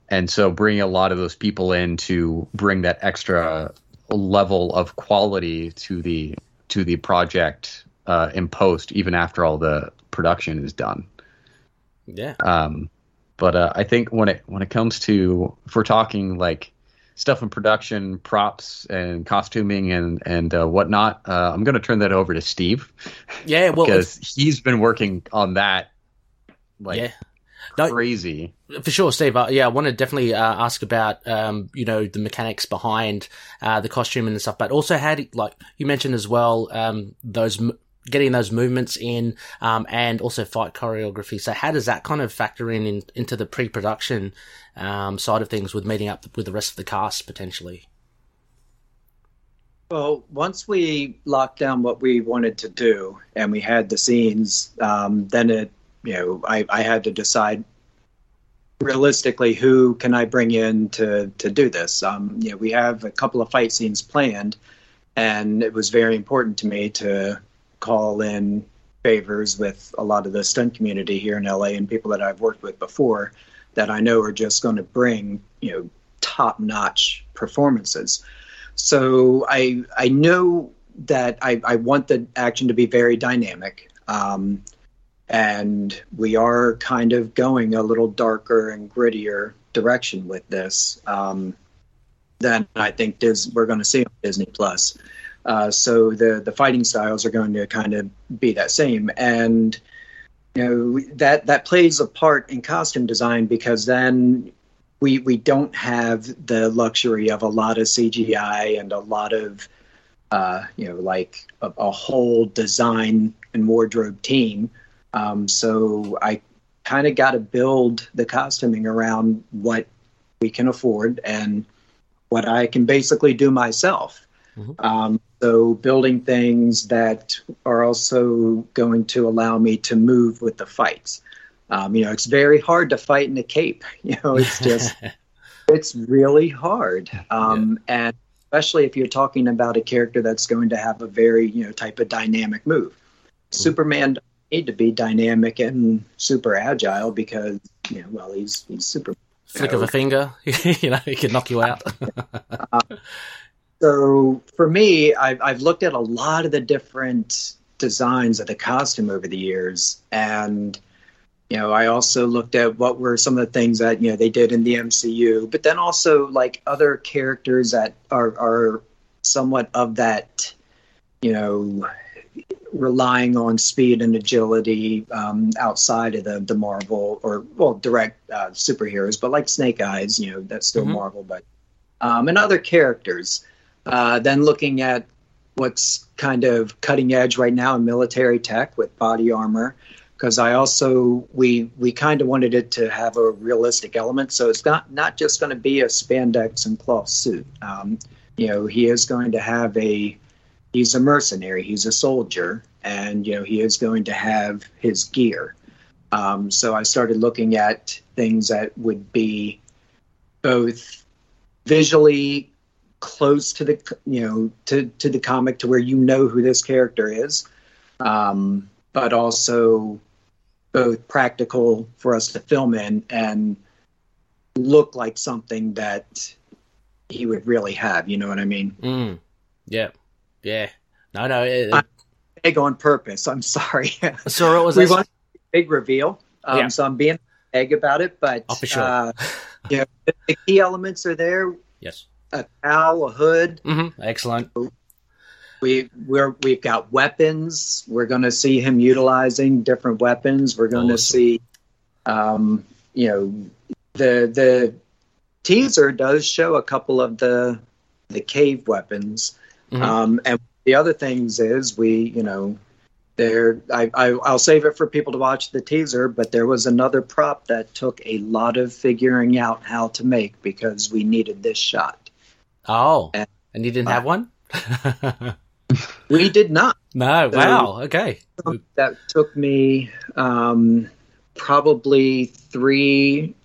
Speaker 1: and so bringing a lot of those people in to bring that extra level of quality to the to the project uh, in post, even after all the production is done.
Speaker 2: Yeah.
Speaker 1: Um, but uh, I think when it when it comes to if we're talking like stuff in production, props and costuming and and uh, whatnot. Uh, I'm going to turn that over to Steve.
Speaker 2: Yeah, well,
Speaker 1: because he's been working on that. Like, yeah. No, crazy
Speaker 2: for sure, Steve. Uh, yeah, I want to definitely uh, ask about um, you know the mechanics behind uh, the costume and stuff, but also how do, like you mentioned as well um, those getting those movements in, um, and also fight choreography. So how does that kind of factor in, in into the pre-production um, side of things with meeting up with the rest of the cast potentially?
Speaker 3: Well, once we locked down what we wanted to do and we had the scenes, um, then it, you know, I, I had to decide realistically who can I bring in to to do this. Um, you know, we have a couple of fight scenes planned, and it was very important to me to call in favors with a lot of the stunt community here in LA and people that I've worked with before that I know are just going to bring you know top notch performances. So I I know that I, I want the action to be very dynamic. Um, and we are kind of going a little darker and grittier direction with this um, than I think Dis- we're going to see on Disney Plus. Uh, so the the fighting styles are going to kind of be that same, and you know that that plays a part in costume design because then we we don't have the luxury of a lot of CGI and a lot of uh, you know like a, a whole design and wardrobe team um, so I kind of got to build the costuming around what we can afford and what I can basically do myself. Mm-hmm. Um, so building things that are also going to allow me to move with the fights. Um, you know, it's very hard to fight in a cape. You know, it's just it's really hard, um, yeah. and especially if you're talking about a character that's going to have a very you know type of dynamic move. Mm-hmm. Superman need to be dynamic and super agile because you know, well, he's he's super.
Speaker 2: Flick of a finger, you know, he can knock you out.
Speaker 3: uh, so for me, I've I've looked at a lot of the different designs of the costume over the years, and you know, I also looked at what were some of the things that you know they did in the MCU, but then also like other characters that are are somewhat of that, you know relying on speed and agility um, outside of the, the Marvel or well direct uh, superheroes, but like Snake Eyes, you know that's still mm-hmm. Marvel, but um, and other characters. Uh, then looking at what's kind of cutting edge right now in military tech with body armor, because I also we we kind of wanted it to have a realistic element, so it's not not just going to be a spandex and cloth suit. Um, you know, he is going to have a he's a mercenary, he's a soldier, and you know he is going to have his gear. Um, so I started looking at things that would be both visually close to the you know to to the comic to where you know who this character is, um, but also both practical for us to film in and look like something that he would really have. You know what I mean?
Speaker 2: Mm. Yeah. Yeah. No, no. It,
Speaker 3: I'm big on purpose. I'm sorry.
Speaker 2: So it was
Speaker 3: we want a big reveal. Um, yeah. So I'm being egg about it, but
Speaker 2: oh, sure.
Speaker 3: Uh, yeah, the key elements are there.
Speaker 2: Yes.
Speaker 3: A cowl, a hood.
Speaker 2: Mm-hmm. Excellent.
Speaker 3: We we're we've got weapons. We're going to see him utilizing different weapons. We're going to awesome. see, um, you know, the the teaser does show a couple of the the cave weapons. Mm-hmm. Um, and the other things is we, you know, there I, I will save it for people to watch the teaser, but there was another prop that took a lot of figuring out how to make because we needed this shot.
Speaker 2: Oh, and, and you didn't uh, have one?
Speaker 3: we did not.
Speaker 2: No, so wow, okay.
Speaker 3: That took me um, probably three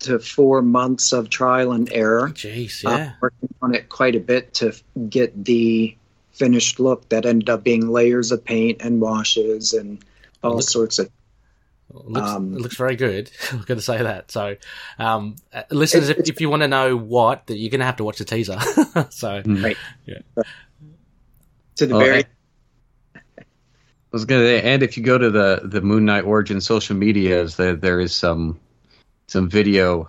Speaker 3: to four months of trial and error.
Speaker 2: Jeez, yeah. Uh,
Speaker 3: working on it quite a bit to get the finished look that ended up being layers of paint and washes and all looks, sorts of.
Speaker 2: Looks, um, it looks very good. I'm going to say that. So, um, uh, listeners, if, if, you want to know what, that you're going to have to watch the teaser. so,
Speaker 3: right,
Speaker 2: yeah.
Speaker 3: To the very.
Speaker 1: I was gonna, and if you go to the the Moon Knight Origin social medias, there there is some some video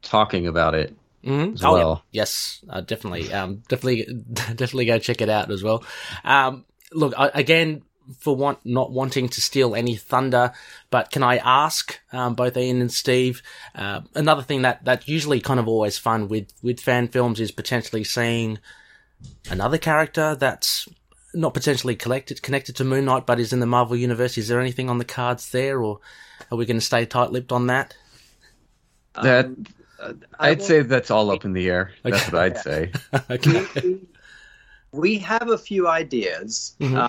Speaker 1: talking about it
Speaker 2: mm-hmm. as oh, well. Yeah. Yes, uh, definitely, um, definitely, definitely go check it out as well. Um, look, I, again, for want not wanting to steal any thunder, but can I ask um, both Ian and Steve uh, another thing that that usually kind of always fun with with fan films is potentially seeing another character that's not potentially connected connected to Moon Knight, but is in the Marvel universe. Is there anything on the cards there, or are we going to stay tight lipped on that?
Speaker 1: That um, I'd say that's all up in the air. Okay. That's what I'd say.
Speaker 3: okay. we, we, have a few ideas. Mm-hmm. Uh,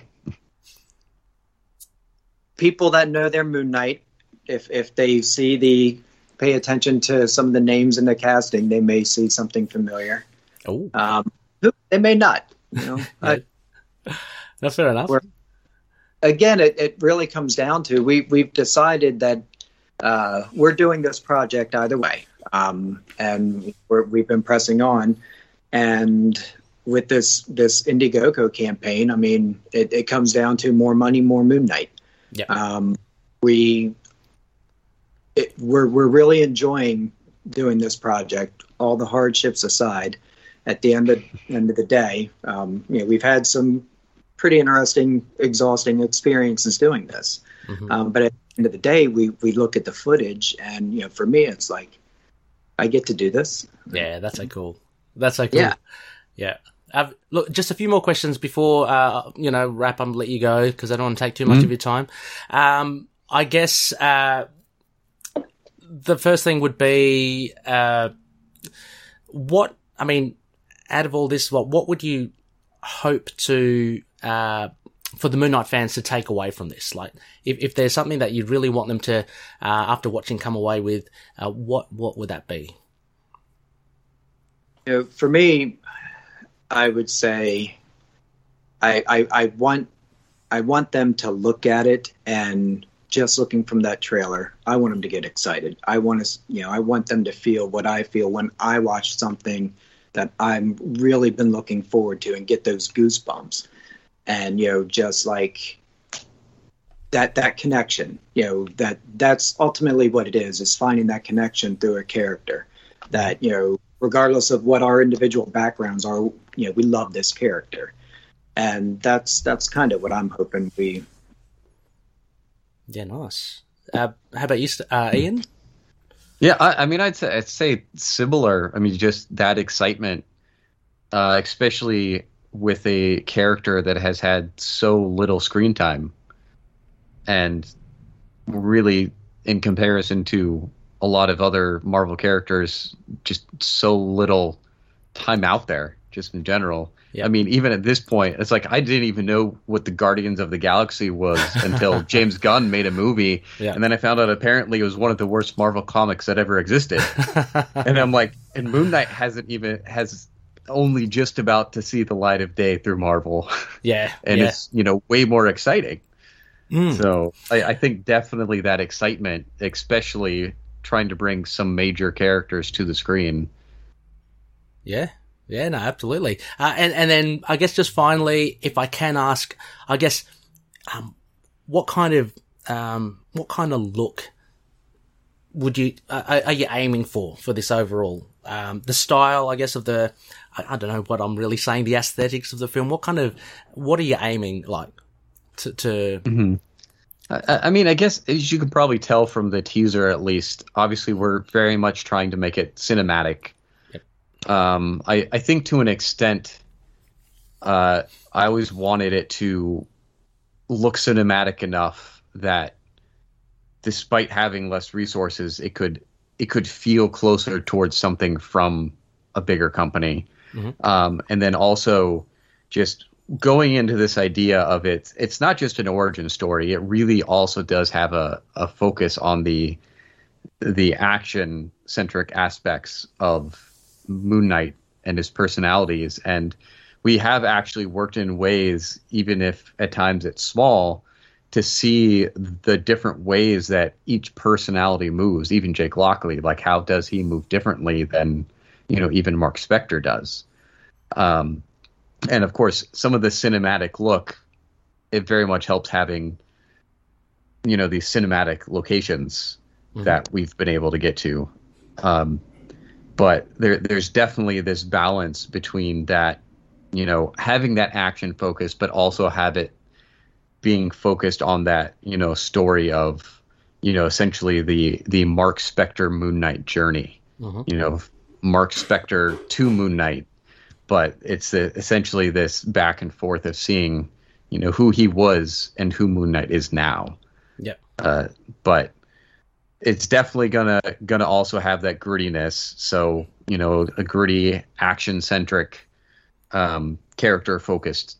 Speaker 3: people that know their Moon Knight, if if they see the pay attention to some of the names in the casting, they may see something familiar.
Speaker 2: Oh,
Speaker 3: um, they may not. You know,
Speaker 2: that's fair enough.
Speaker 3: Again, it, it really comes down to we we've decided that uh, we're doing this project either way, um, and we have been pressing on. And with this this Indiegogo campaign, I mean, it, it comes down to more money, more Moon Knight.
Speaker 2: Yeah.
Speaker 3: Um, we it, we're we're really enjoying doing this project. All the hardships aside, at the end of end of the day, um, you know, we've had some pretty interesting, exhausting experiences doing this. Mm-hmm. Um, but at the end of the day, we we look at the footage, and you know, for me, it's like I get to do this.
Speaker 2: Yeah, that's so cool. That's so cool.
Speaker 3: Yeah,
Speaker 2: yeah. I've, look, just a few more questions before uh, you know wrap up and let you go because I don't want to take too much mm-hmm. of your time. Um, I guess uh, the first thing would be uh, what I mean. Out of all this, what what would you hope to uh, for the Moon Knight fans to take away from this? Like, if, if there's something that you really want them to, uh, after watching, come away with, uh, what what would that be?
Speaker 3: You know, for me, I would say, I, I I want I want them to look at it and just looking from that trailer, I want them to get excited. I want to, you know, I want them to feel what I feel when I watch something that I'm really been looking forward to and get those goosebumps. And you know, just like that that connection, you know, that that's ultimately what it is, is finding that connection through a character. That, you know, regardless of what our individual backgrounds are, you know, we love this character. And that's that's kind of what I'm hoping we
Speaker 2: yeah, nice. Uh, how about you, uh, Ian?
Speaker 1: Yeah, I, I, mean, I'd say I'd say similar. I mean, just that excitement, uh, especially with a character that has had so little screen time, and really, in comparison to a lot of other Marvel characters, just so little time out there, just in general. I mean, even at this point, it's like I didn't even know what the Guardians of the Galaxy was until James Gunn made a movie, yeah. and then I found out apparently it was one of the worst Marvel comics that ever existed. and I'm like, and Moon Knight hasn't even has only just about to see the light of day through Marvel.
Speaker 2: Yeah,
Speaker 1: and
Speaker 2: yeah.
Speaker 1: it's you know way more exciting. Mm. So I, I think definitely that excitement, especially trying to bring some major characters to the screen.
Speaker 2: Yeah, yeah, no, absolutely. Uh, and and then I guess just finally, if I can ask, I guess, um, what kind of um, what kind of look would you uh, are you aiming for for this overall? Um, the style, I guess, of the I, I, don't know what I'm really saying. The aesthetics of the film. What kind of what are you aiming like to? to...
Speaker 1: Mm-hmm. I, I mean, I guess as you can probably tell from the teaser, at least, obviously we're very much trying to make it cinematic um, I, I think to an extent, uh, I always wanted it to look cinematic enough that, despite having less resources, it could it could feel closer towards something from a bigger company. Mm-hmm. Um, and then also just going into this idea of it, it's not just an origin story. It really also does have a, a focus on the the action centric aspects of Moon Knight and his personalities. And we have actually worked in ways, even if at times it's small, to see the different ways that each personality moves. Even Jake Lockley, like how does he move differently than you know even Mark Spector does? Um, and of course, some of the cinematic look, it very much helps having you know these cinematic locations mm-hmm. that we've been able to get to. Um, but there there's definitely this balance between that you know having that action focus but also have it being focused on that you know story of you know essentially the the mark spector moon knight journey mm-hmm. you know mark spector to moon knight but it's the, essentially this back and forth of seeing you know who he was and who moon knight is now
Speaker 2: yeah
Speaker 1: uh, but it's definitely gonna gonna also have that grittiness. So you know, a gritty, action centric, um, character focused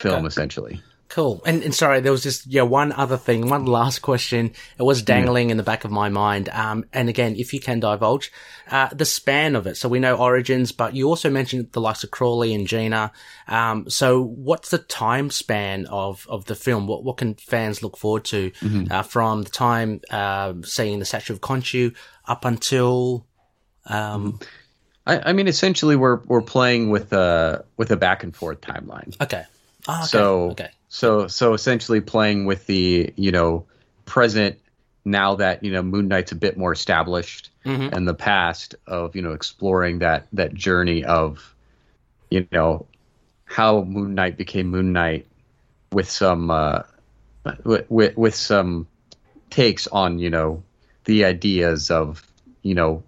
Speaker 1: film, essentially.
Speaker 2: Cool. And, and sorry, there was just, yeah, one other thing, one last question. It was dangling in the back of my mind. Um, and again, if you can divulge, uh, the span of it. So we know Origins, but you also mentioned the likes of Crawley and Gena. Um, so what's the time span of, of the film? What, what can fans look forward to, mm-hmm. uh, from the time, uh, seeing the statue of Khonshu up until, um,
Speaker 1: I, I mean, essentially, we're we're playing with a with a back and forth timeline.
Speaker 2: Okay. Oh, okay.
Speaker 1: So
Speaker 2: okay.
Speaker 1: So so essentially playing with the you know present now that you know Moon Knight's a bit more established, mm-hmm. and the past of you know exploring that that journey of you know how Moon Knight became Moon Knight with some uh, with, with with some takes on you know the ideas of you know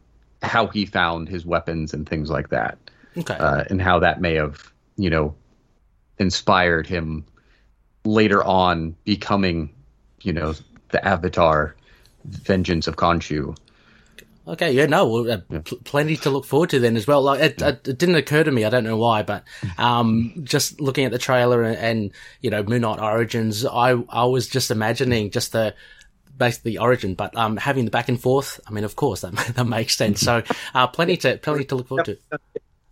Speaker 1: how he found his weapons and things like that.
Speaker 2: Okay.
Speaker 1: Uh, and how that may have, you know, inspired him later on becoming, you know, the Avatar, Vengeance of Khonshu.
Speaker 2: Okay, yeah, no, well, uh, yeah. Pl- plenty to look forward to then as well. Like, it, yeah. it, it, didn't occur to me, I don't know why, but um, just looking at the trailer and, and, you know, Moon Knight Origins, I I was just imagining just the basically origin, but um, having the back and forth, I mean, of course, that that makes sense. So, uh, plenty to plenty to look forward to.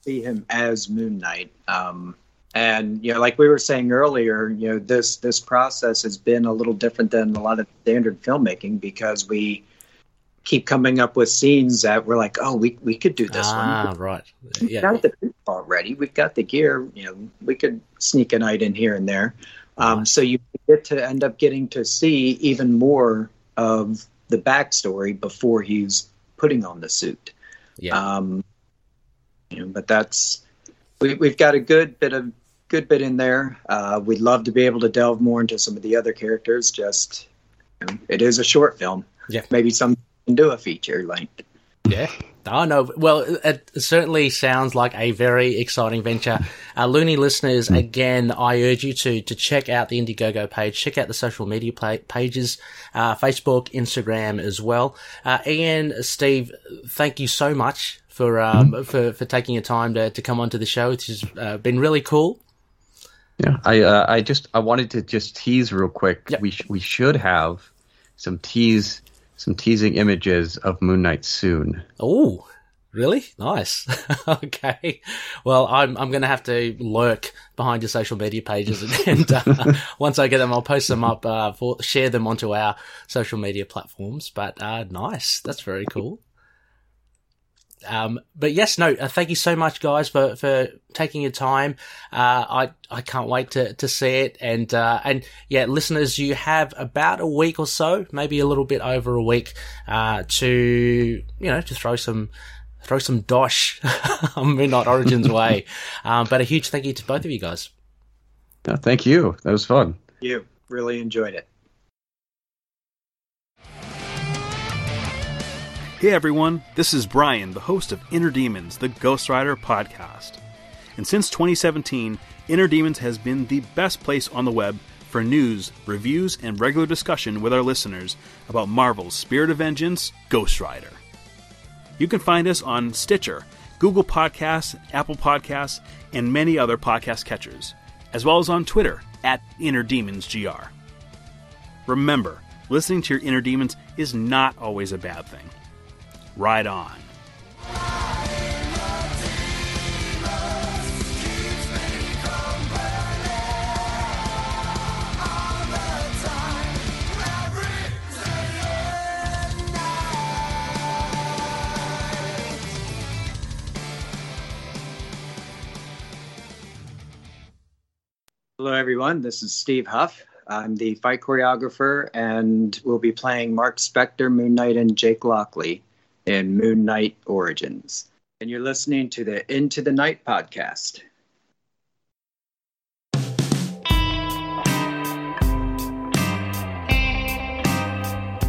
Speaker 3: See him as Moon Knight, um, and you know, like we were saying earlier, you know, this this process has been a little different than a lot of standard filmmaking because we keep coming up with scenes that we're like, oh, we we could do this
Speaker 2: ah, one. right.
Speaker 3: We've yeah. got the already. We've got the gear. You know, we could sneak a night in here and there. Um, so you get to end up getting to see even more of the backstory before he's putting on the suit.
Speaker 2: Yeah.
Speaker 3: Um, you know, but that's we've got a good bit of good bit in there. Uh, we'd love to be able to delve more into some of the other characters. Just you know, it is a short film.
Speaker 2: Yeah.
Speaker 3: Maybe some can do a feature length.
Speaker 2: Yeah. Oh no! Well, it certainly sounds like a very exciting venture. Uh, Looney listeners, hmm. again, I urge you to to check out the Indiegogo page, check out the social media pages, uh, Facebook, Instagram as well. Uh, Ian, Steve, thank you so much for um, mm. for for taking your time to to come onto the show. It's has uh, been really cool.
Speaker 1: Yeah, I uh, I just I wanted to just tease real quick.
Speaker 2: Yep.
Speaker 1: We sh- we should have some tease some teasing images of Moon Knight soon.
Speaker 2: Oh, really? Nice. okay. Well, I'm I'm going to have to lurk behind your social media pages, and, and uh, once I get them, I'll post them up, uh, for share them onto our social media platforms. But uh, nice. That's very cool. Um, but yes, no, uh, thank you so much, guys, for, for taking your time. Uh, I, I can't wait to, to see it. And, uh, and yeah, listeners, you have about a week or so, maybe a little bit over a week, uh, to, you know, to throw some, throw some dosh on Moon Knight Origins way. Um, but a huge thank you to both of you guys.
Speaker 1: thank you. That was fun.
Speaker 3: You really enjoyed it.
Speaker 4: Hey everyone, this is Brian, the host of Inner Demons, the Ghost Rider podcast. And since 2017, Inner Demons has been the best place on the web for news, reviews, and regular discussion with our listeners about Marvel's Spirit of Vengeance, Ghost Rider. You can find us on Stitcher, Google Podcasts, Apple Podcasts, and many other podcast catchers, as well as on Twitter at Inner Demons GR. Remember, listening to your inner demons is not always a bad thing. Ride on.
Speaker 3: Hello, everyone. This is Steve Huff. I'm the fight choreographer, and we'll be playing Mark Spector, Moon Knight, and Jake Lockley in Moon Knight Origins. And you're listening to the Into the Night podcast.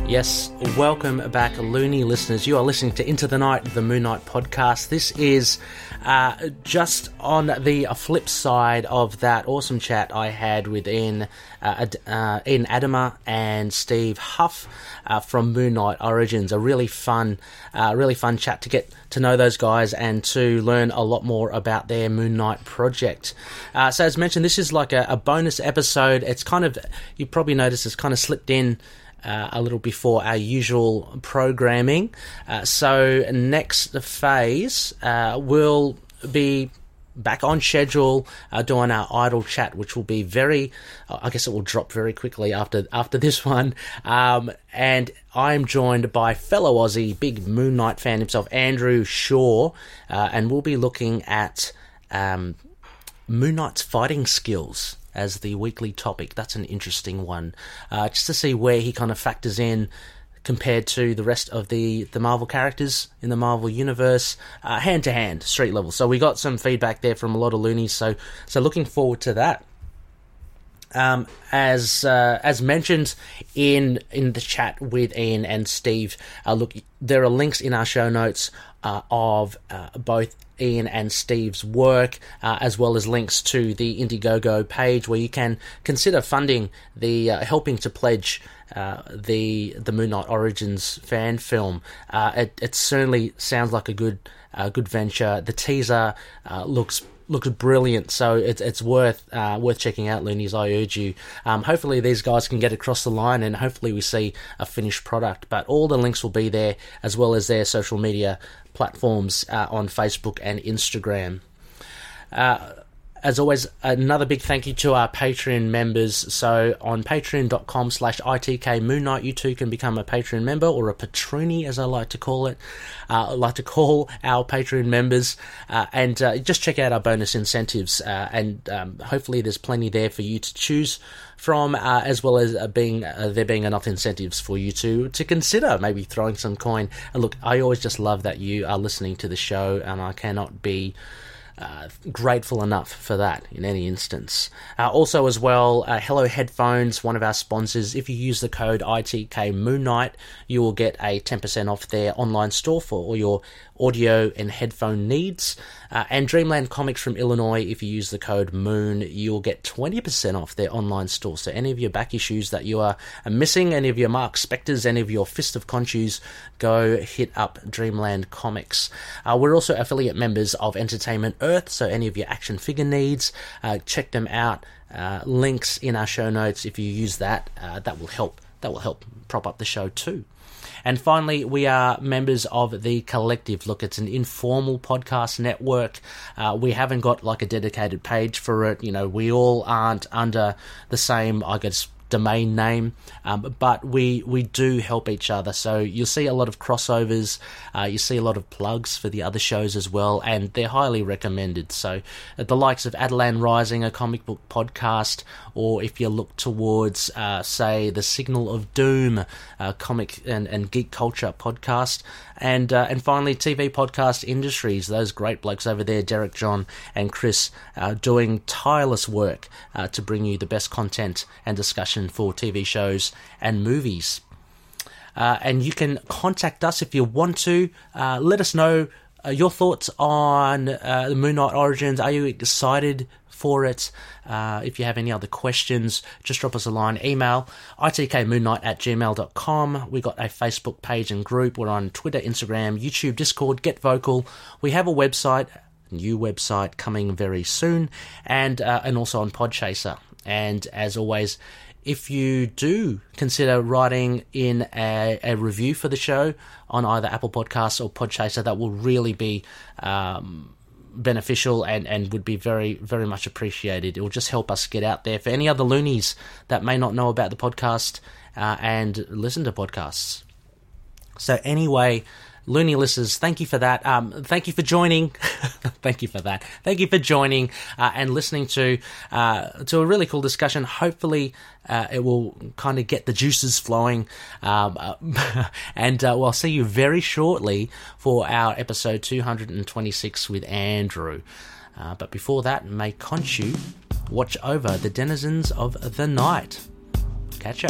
Speaker 2: Yes, welcome back, loony listeners. You are listening to Into the Night, the Moon Knight podcast. This is uh, just on the flip side of that awesome chat I had with Ian, uh, uh, Ian Adama and Steve Huff uh, from Moon Knight Origins. A really fun, uh, really fun chat to get to know those guys and to learn a lot more about their Moon Knight project. Uh, so, as mentioned, this is like a, a bonus episode. It's kind of, you probably noticed, it's kind of slipped in uh, a little before our usual programming. Uh, so, next phase uh, will be back on schedule uh, doing our idle chat which will be very i guess it will drop very quickly after after this one um, and i'm joined by fellow aussie big moon knight fan himself andrew shaw uh, and we'll be looking at um, moon knight's fighting skills as the weekly topic. That's an interesting one, uh, just to see where he kind of factors in compared to the rest of the, the Marvel characters in the Marvel universe, uh, hand to hand, street level. So we got some feedback there from a lot of loonies. So so looking forward to that. Um, as uh, as mentioned in in the chat with Ian and Steve, uh, look, there are links in our show notes uh, of uh, both Ian and Steve's work, uh, as well as links to the Indiegogo page where you can consider funding the uh, helping to pledge the the Moon Knight Origins fan film. It, it certainly sounds like a good good venture. The teaser looks looks brilliant. So it's it's worth uh, worth checking out, Loonies. I urge you. Um, hopefully these guys can get across the line, and hopefully we see a finished product. But all the links will be there, as well as their social media platforms uh, on Facebook and Instagram. Uh, as always, another big thank you to our Patreon members. So on patreon.com slash ITK Moon Knight, you too can become a Patreon member or a patroni, as I like to call it. Uh, I like to call our Patreon members uh, and uh, just check out our bonus incentives. Uh, and um, hopefully there's plenty there for you to choose from, uh, as well as uh, being there being enough incentives for you to to consider maybe throwing some coin. And look, I always just love that you are listening to the show, and I cannot be uh, grateful enough for that in any instance. Uh, also, as well, uh, Hello Headphones, one of our sponsors. If you use the code ITK Moon Knight, you will get a 10% off their online store for all your audio and headphone needs. Uh, and Dreamland Comics from Illinois, if you use the code MOON, you'll get 20% off their online store. So, any of your back issues that you are missing, any of your Mark Specters, any of your Fist of Khonshu's, go hit up Dreamland Comics. Uh, we're also affiliate members of Entertainment Earth, so any of your action figure needs, uh, check them out. Uh, links in our show notes. If you use that, uh, that will help. That will help prop up the show too. And finally, we are members of the Collective. Look, it's an informal podcast network. Uh, we haven't got like a dedicated page for it. You know, we all aren't under the same, I guess, domain name, um, but we we do help each other. So you'll see a lot of crossovers, uh, you see a lot of plugs for the other shows as well, and they're highly recommended. So the likes of Adelan Rising, a comic book podcast, or if you look towards, uh, say, the Signal of Doom, uh, comic and, and geek culture podcast, and uh, and finally TV podcast industries. Those great blokes over there, Derek, John, and Chris, uh, doing tireless work uh, to bring you the best content and discussion for TV shows and movies. Uh, and you can contact us if you want to. Uh, let us know uh, your thoughts on the Moon Knight Origins. Are you excited for it. Uh, if you have any other questions, just drop us a line. Email itkmoonnight at gmail.com. We got a Facebook page and group. We're on Twitter, Instagram, YouTube, Discord, Get Vocal. We have a website, new website coming very soon, and uh, and also on Podchaser. And as always, if you do consider writing in a, a, review for the show on either Apple Podcasts or Podchaser, that will really be um, beneficial and, and would be very, very much appreciated. It will just help us get out there for any other loonies that may not know about the podcast uh, and listen to podcasts. So, anyway, Looney listeners, thank you for that. Um, thank you for joining. thank you for that. Thank you for joining uh, and listening to uh, to a really cool discussion. Hopefully, uh, it will kind of get the juices flowing. Um, and uh, well, see you very shortly for our episode 226 with Andrew. Uh, but before that, may Khonshu watch over the denizens of the night. Catch ya.